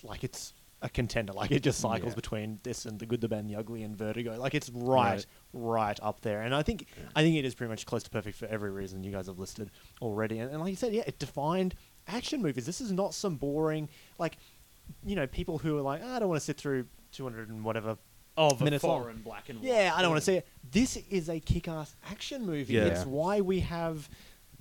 like it's a contender. Like it just cycles Yeah. between this and the Good, the Bad, and the Ugly and Vertigo. Like it's right, Right. right, up there. And I think I think it is pretty much close to perfect for every reason you guys have listed already. And, and like you said, yeah, it defined action movies. This is not some boring like you know people who are like "Ah, I don't want to sit through 200 and whatever of a minutes long. foreign black and white. yeah, I don't want to see it. This is a kick-ass action movie. Yeah. It's why we have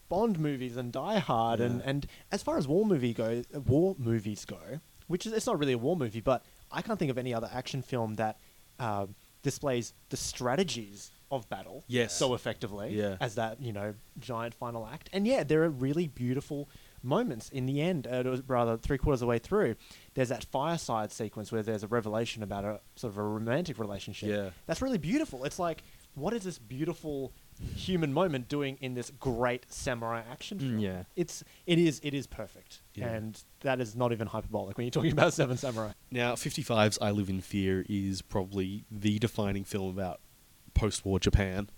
Bond movies and Die Hard, and, and as far as war movie go, war movies go, which is it's not really a war movie, but I can't think of any other action film that uh, displays the strategies of battle Yes. so effectively Yeah. as that you know giant final act. And yeah, there are really beautiful moments in the end, uh, rather three quarters of the way through. There's that fireside sequence where there's a revelation about a sort of a romantic relationship. Yeah. That's really beautiful. It's like, what is this beautiful human moment doing in this great samurai action Mm, film? yeah. It's it is it is perfect. Yeah. And that is not even hyperbolic when you're talking about Seven Samurai. Now, 55's I Live in Fear is probably the defining film about post-war Japan.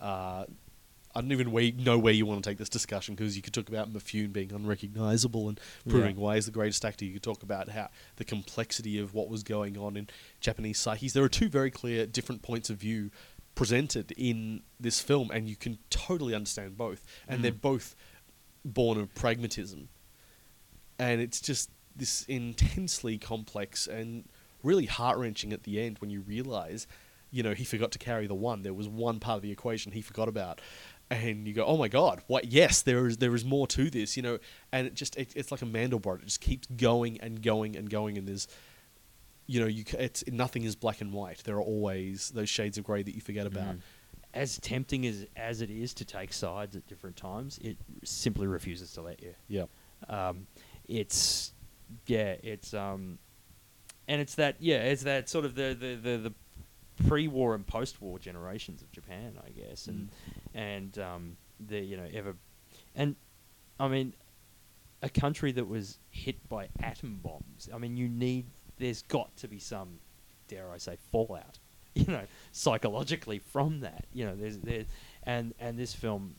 Uh, I don't even way, know where you want to take this discussion because you could talk about Mifune being unrecognizable and proving Yeah. why he's the greatest actor. You could talk about how the complexity of what was going on in Japanese psyches. There are two very clear different points of view presented in this film, and you can totally understand both. And Mm. they're both born of pragmatism and it's just this intensely complex and really heart wrenching at the end when you realize, you know, he forgot to carry the one. There was one part of the equation he forgot about, and you go, oh my god, what? Yes, there is there is more to this, you know, and it just it, it's like a Mandelbrot. It just keeps going and going and going, and there's. You know, you it's nothing is black and white. There are always those shades of grey that you forget about. Mm. As tempting as as it is to take sides at different times, it simply refuses to let you. Yeah, Um, it's yeah, it's um, and it's that yeah, it's that sort of the the the, the pre-war and post-war generations of Japan, I guess, and and um, the you know ever, and I mean, a country that was hit by atom bombs. I mean, you need there's got to be some, dare I say, fallout, you know, psychologically from that. You know, there's there, and and this film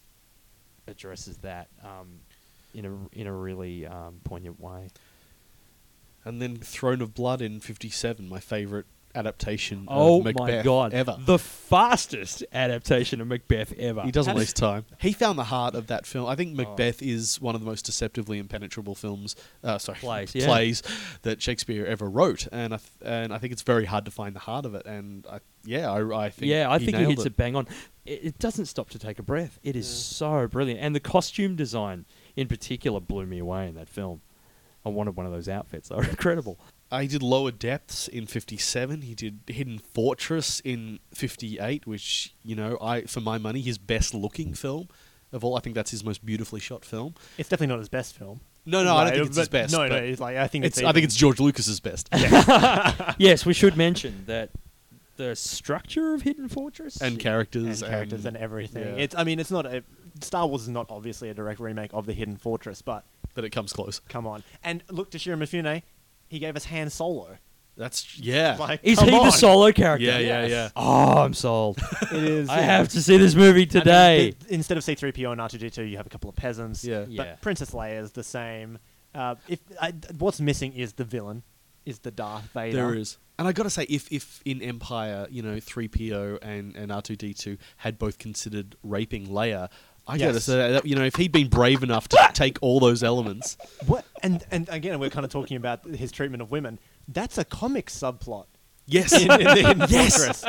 addresses that um, in a in a really um, poignant way. and then Throne of Blood in '57, my favorite adaptation. Oh of Macbeth my god! ever. The fastest adaptation of Macbeth ever. He doesn't waste time. He found the heart of that film. I think Oh. Macbeth is one of the most deceptively impenetrable films, uh, sorry, Plays, yeah. plays that Shakespeare ever wrote, and I th- and I think it's very hard to find the heart of it. And I, yeah, I, I think yeah, I think he hits it. bang on. It, it doesn't stop to take a breath. It is so brilliant, and the costume design in particular blew me away in that film. I wanted one of those outfits. They were incredible. I did Lower Depths in '57. He did Hidden Fortress in '58, which you know, I for my money, his best looking film of all. I think that's his most beautifully shot film. It's definitely not his best film. No, no, I don't think it's his best. No, no, it's like I think it's, it's. I think it's George Lucas's best. yes, we should mention that the structure of Hidden Fortress and characters and characters and, everything. yeah. It's. I mean, it's not a. Star Wars is not obviously a direct remake of the Hidden Fortress, but but it comes close. come on. And look, Toshiro Mifune, he gave us Han Solo. That's yeah. Like, Is come he on. the solo character? yeah, yeah, Yes. yeah. Oh, I'm sold. It is. I yeah. have to see this movie I mean, today. th- instead of C-3PO and R2D2, you have a couple of peasants. Yeah. Yeah. But Princess Leia is the same. Uh, if I, what's missing is the villain, is the Darth Vader. There is. And I got to say, if if in Empire, you know, three PO and and R two D two had both considered raping Leia, I Yes. say that you know, if he'd been brave enough to take all those elements, What? And and again, we're kind of talking about his treatment of women. That's a comic subplot. yes, In, in, in Yes. Fortress.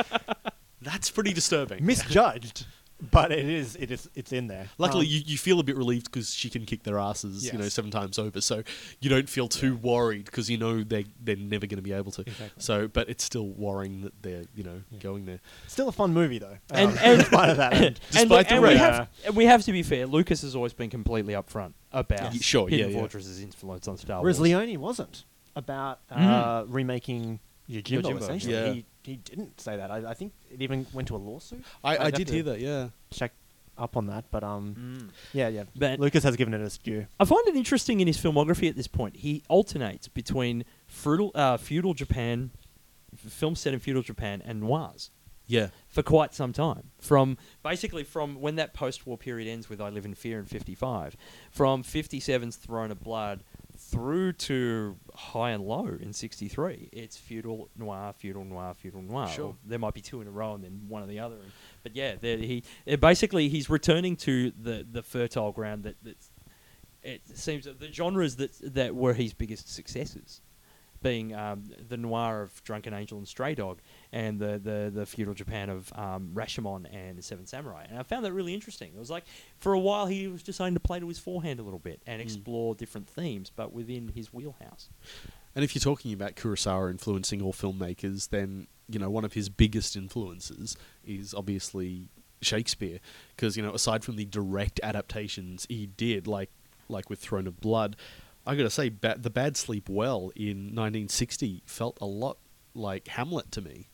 that's pretty disturbing. misjudged, but it is it is it's in there. Luckily, Um, you, you feel a bit relieved because she can kick their asses, you know, seven times over. So you don't feel too worried because you know they they're never going to be able to. Exactly. So, but it's still worrying that they're you know Yeah. going there. still a fun movie though. And- um, and- in that, and and, the and we have and we have to be fair. Lucas has always been completely upfront about Yeah, sure, Hidden yeah, yeah. Fortress's influence on Star whereas Wars. Leone wasn't about uh, remaking Yojimbo. Yojimbo, essentially, yeah. he he didn't say that. I, I think it even went to a lawsuit. I, I'd I have did to hear that. Yeah. Check up on that, but um, Mm. yeah, yeah. But- Lucas has given it a due. I find it interesting in his filmography at this point. He alternates between feudal, uh, feudal Japan, f- films set in feudal Japan, and noirs Yeah. for quite some time. From basically from when that post-war period ends with "I Live in Fear" in '55, from '57's "Throne of Blood" through to High and Low in '63. It's feudal noir, feudal noir, feudal noir. Sure. Or there might be two in a row and then one or the other. But yeah, there, he basically he's returning to the the fertile ground that it seems that the genres that that were his biggest successes, being um, the noir of Drunken Angel and Stray Dog, and the the, the feudal Japan of um, Rashomon and the Seven Samurai. And I found that really interesting. It was like for a while he was just starting to play to his forehand a little bit and Mm. explore different themes, but within his wheelhouse. And if you're talking about Kurosawa influencing all filmmakers, then you know one of his biggest influences is obviously Shakespeare, because you know aside from the direct adaptations he did, like like with Throne of Blood, I got to say, ba- the Bad Sleep Well in 1960 felt a lot like Hamlet to me.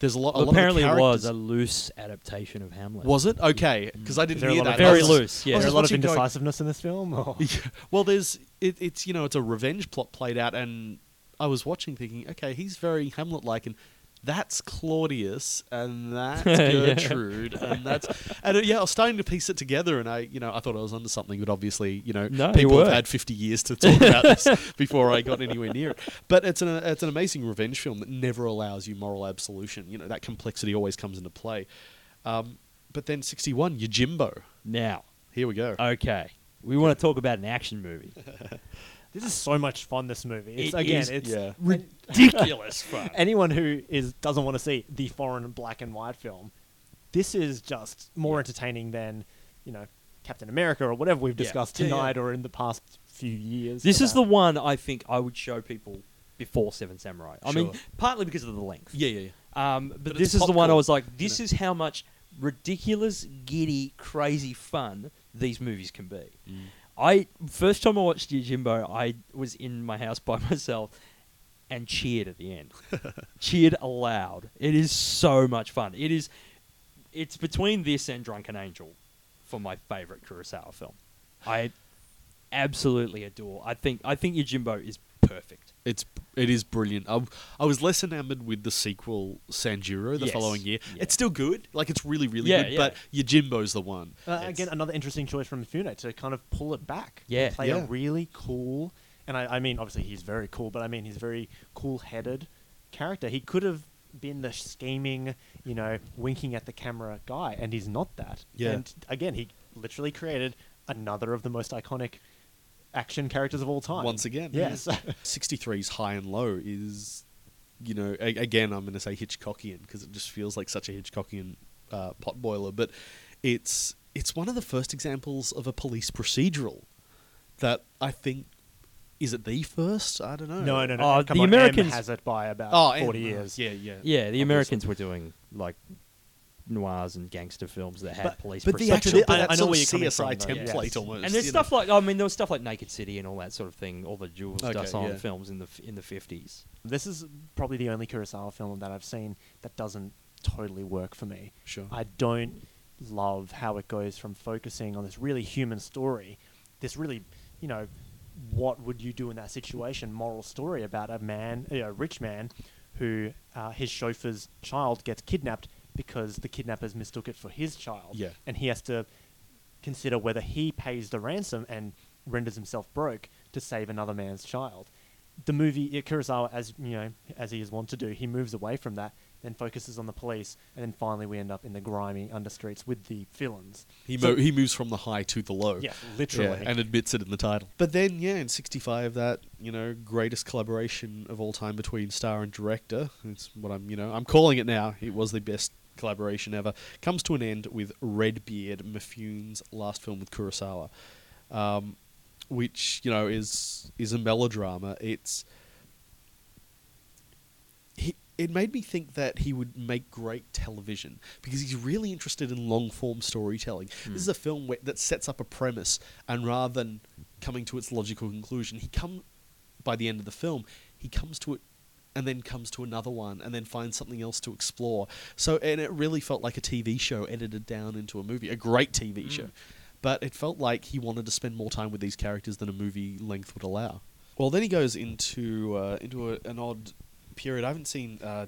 There's a lot. a Well, lot of apparently, it was a loose adaptation of Hamlet. Was it okay? Mm. Because I didn't Is there a hear that. very loose? Yeah, was Is there a lot of watching going- indecisiveness in this film? Or? Yeah. Well, there's it, it's you know it's a revenge plot played out, and I was watching thinking, okay, he's very Hamlet-like, and that's Claudius, and that's Yeah. Gertrude, and that's and uh, yeah, I was starting to piece it together, and I you know I thought I was onto something, but obviously you know No, people have had 50 years to talk about this before I got anywhere near it. But it's an it's an amazing revenge film that never allows you moral absolution. You know that complexity always comes into play. Um, but then 61, Yojimbo. Now, Here we go. okay, we want to talk about an action movie. This is so much fun. This movie. It's It again, is, it's yeah. Ridiculous fun. anyone who is doesn't want to see the foreign black and white film. This is just more entertaining than you know Captain America or whatever we've Yeah. discussed Yeah, yeah. tonight or in the past few years. This is the one I think I would show people before Seven Samurai. I mean, Sure. partly because of the length. Yeah, yeah, yeah. Um, but, But this it's is the one I popcorn, was like, this is how much ridiculous, giddy, crazy fun these movies can be. I first time I watched Yojimbo, I was in my house by myself and cheered at the end. cheered aloud. It is so much fun. It is. It's between this and Drunken Angel for my favorite Kurosawa film. I absolutely adore. I think I think Yojimbo is perfect. It's it is brilliant. I, I was less enamored with the sequel Sanjuro the Yes. following year. Yeah. It's still good, like it's really really Yeah, good. yeah. But Yojimbo's the one. Uh, again another interesting choice from Fune to kind of pull it back. Yeah. play Yeah. a really cool, and I, I mean obviously he's very cool, but I mean he's a very cool-headed character. He could have been the scheming, you know, winking at the camera guy, and he's not that. Yeah. And again, he literally created another of the most iconic action characters of all time. Once again, yes. 63's High and Low is, you know, a, again I'm going to say Hitchcockian because it just feels like such a Hitchcockian uh, potboiler. But it's it's one of the first examples of a police procedural that I think is it the first? I don't know. no, no, no. Oh, come the on, M Americans- has it by about Oh, and- forty years. Yeah, yeah, Yeah, the obviously. Americans were doing like noirs and gangster films that had But- police. But the procedural- actual, I- but I know sort where of you're coming CSI from, though, template yes. almost. and there's stuff know. like I mean there was stuff like Naked City and all that sort of thing, all the Jules Okay, Dassin yeah. films in the in the fifties. This is probably the only Kurosawa film that I've seen that doesn't totally work for me. Sure. I don't love how it goes from focusing on this really human story, this really, you know, what would you do in that situation? Moral story about a man, a rich man, who uh, his chauffeur's child gets kidnapped because the kidnappers mistook it for his child. Yeah. and he has to consider whether he pays the ransom and renders himself broke to save another man's child. the movie Kurosawa, as you know, as he is wont to do, he moves away from that, then focuses on the police, and then finally we end up in the grimy understreets with the villains. He So- mo- he moves from the high to the low. Yeah, literally. Yeah, and admits it in the title. But then, yeah, in '65, that you know greatest collaboration of all time between star and director. It's what I'm, you know, I'm calling it now. It was the best collaboration ever. Comes to an end with Redbeard, Mifune's last film with Kurosawa, um, which you know is is a melodrama. It's he, it made me think that he would make great television because he's really interested in long form storytelling. This is a film where, that sets up a premise, and rather than coming to its logical conclusion, he come by the end of the film, he comes to it and then comes to another one and then finds something else to explore. So and it really felt like a TV show edited down into a movie, a great TV show. But it felt like he wanted to spend more time with these characters than a movie length would allow. Well, then he goes into uh, into a, an odd period. I haven't seen uh,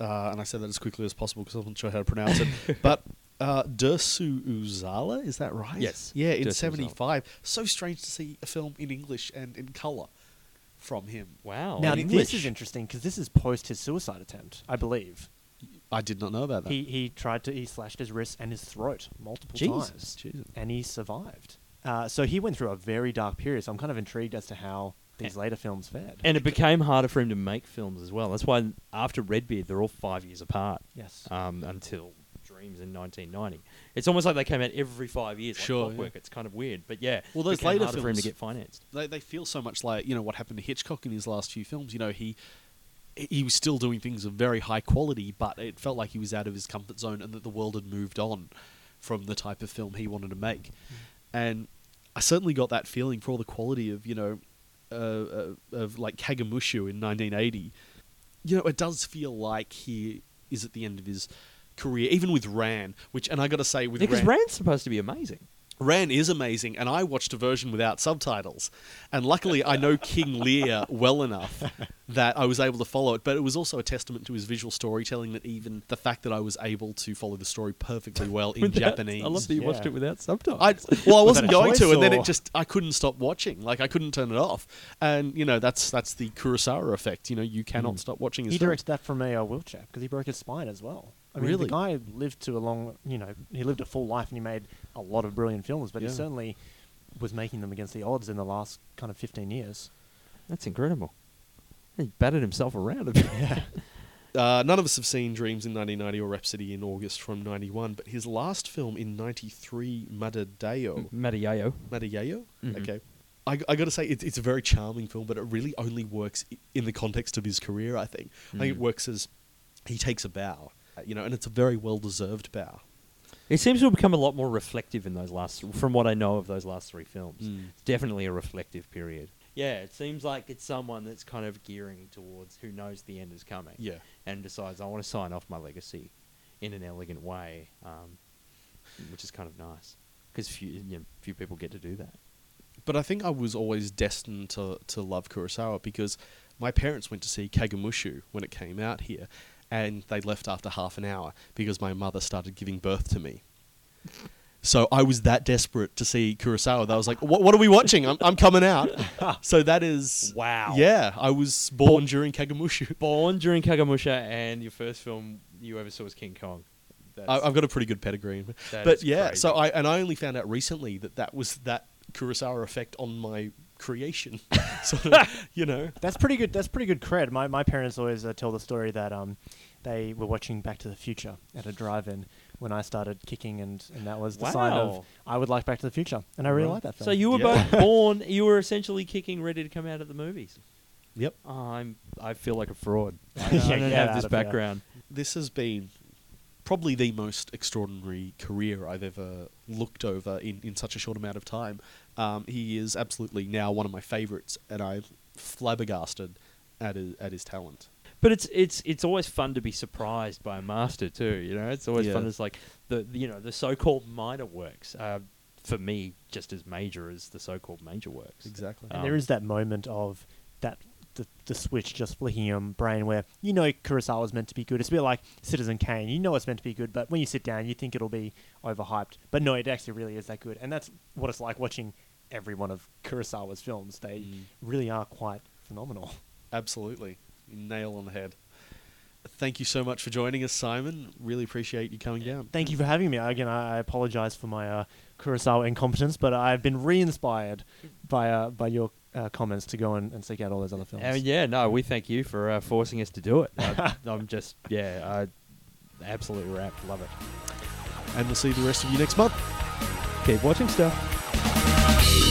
uh, and I said that as quickly as possible because I wasn't sure how to pronounce it. but uh, Dersu Uzala, is that right? Yes, Yeah, in Dersu Uzala. '75. So strange to see a film in English and in color from him. Wow. now in this English. is interesting because this is post his suicide attempt, I believe. I did not know about that. He he tried to he slashed his wrist and his throat multiple Jesus, times, Jesus. and he survived. Uh, so he went through a very dark period. So I'm kind of intrigued as to how these later films fared. And it became harder for him to make films as well. That's why after Redbeard, they're all five years apart. yes, Um, until Dreams in 1990. It's almost like they came out every five years. Like Sure, clockwork. yeah. It's kind of weird, but yeah. Well, it those became later harder for him to get financed. they they feel so much like you know what happened to Hitchcock in his last few films. You know he he was still doing things of very high quality, but it felt like he was out of his comfort zone and that the world had moved on from the type of film he wanted to make. And I certainly got that feeling for all the quality of you know uh, uh, of like Kagemusha in 1980. You know, it does feel like he is at the end of his career, even with Ran, which and I got to say with Because Ran, Ran's supposed to be amazing. Ran is amazing, and I watched a version without subtitles. And luckily, I know King Lear well enough that I was able to follow it. But it was also a testament to his visual storytelling that even the fact that I was able to follow the story perfectly well in Without- Japanese. I love that you watched it without subtitles. I well, I Was wasn't going to, choice, and then it just I couldn't stop watching. Like I couldn't turn it off, and you know that's that's the Kurosawa effect. You know, you cannot Mm. stop watching. His he films. directed that from a uh, wheelchair because he broke his spine as well. I mean, Really? the guy lived to a long, you know, he lived a full life and he made a lot of brilliant films, but Yeah. he certainly was making them against the odds in the last kind of 15 years. That's incredible. He batted himself around a bit. Uh, none of us have seen Dreams in 1990 or Rhapsody in August from 91, but his last film in 93, Madadeo. Matayayo. Madayayo? Mhm. Okay. I, I got to say, it's, it's a very charming film, but it really only works i- in the context of his career, I think. I think it Mm. works as he takes a bow, you know, and it's a very well deserved bow. It seems to have become a lot more reflective in those last, from what I know of those last three films. Mm. It's definitely a reflective period. Yeah, it seems like it's someone that's kind of gearing towards who knows the end is coming. Yeah. And decides, I want to sign off my legacy in an elegant way, um, which is kind of nice. Because few, you know, few people get to do that. But I think I was always destined to, to love Kurosawa because my parents went to see Kagemusha when it came out here, and they left after half an hour because my mother started giving birth to me. So I was that desperate to see Kurosawa that I was like, "What, what are we watching? I'm, I'm coming out." so that is Wow. Yeah, I was born during Kagemusha. Born during Kagemusha, and your first film you ever saw was King Kong. I, I've got a pretty good pedigree, but yeah. crazy. So I and I only found out recently that that was that Kurosawa effect on my creation. sort of, you know. That's pretty good. That's pretty good cred. My my parents always uh, tell the story that um, they were watching Back to the Future at a drive-in when I started kicking, and, and that was the sign of I would like Back to the Future, and I really Right. like that film. So you were Yeah. both born. You were essentially kicking, ready to come out of the movies. Yep. Oh, I'm. I feel like a fraud. I, Yeah, I don't have this of here. background. this has been probably the most extraordinary career I've ever looked over in, in such a short amount of time. Um, he is absolutely now one of my favorites, and I'm flabbergasted at his, at his talent. But it's it's it's always fun to be surprised by a master too. You know, it's always Yeah. fun. It's like the you know the so-called minor works. Uh, for me, just as major as the so-called major works. Exactly. and Um, there is that moment of that the, the switch just flicking in your brain where you know Kurosawa is meant to be good. It's a bit like Citizen Kane. You know it's meant to be good, but when you sit down, you think it'll be overhyped. But no, it actually really is that good, and that's what it's like watching every one of Kurosawa's films. They Mm. really are quite phenomenal. Absolutely. Nail on the head. Thank you so much for joining us, Simon. Really appreciate you coming down. Thank you for having me. Again, I, I apologize for my uh, Kurosawa incompetence, but I've been re-inspired by uh, by your uh, comments to go and, and seek out all those other films. Uh, yeah, no, we thank you for uh, forcing us to do it. I, I'm just, yeah, I absolutely wrapped. Love it. And we'll see the rest of you next month. Keep watching stuff. Bye.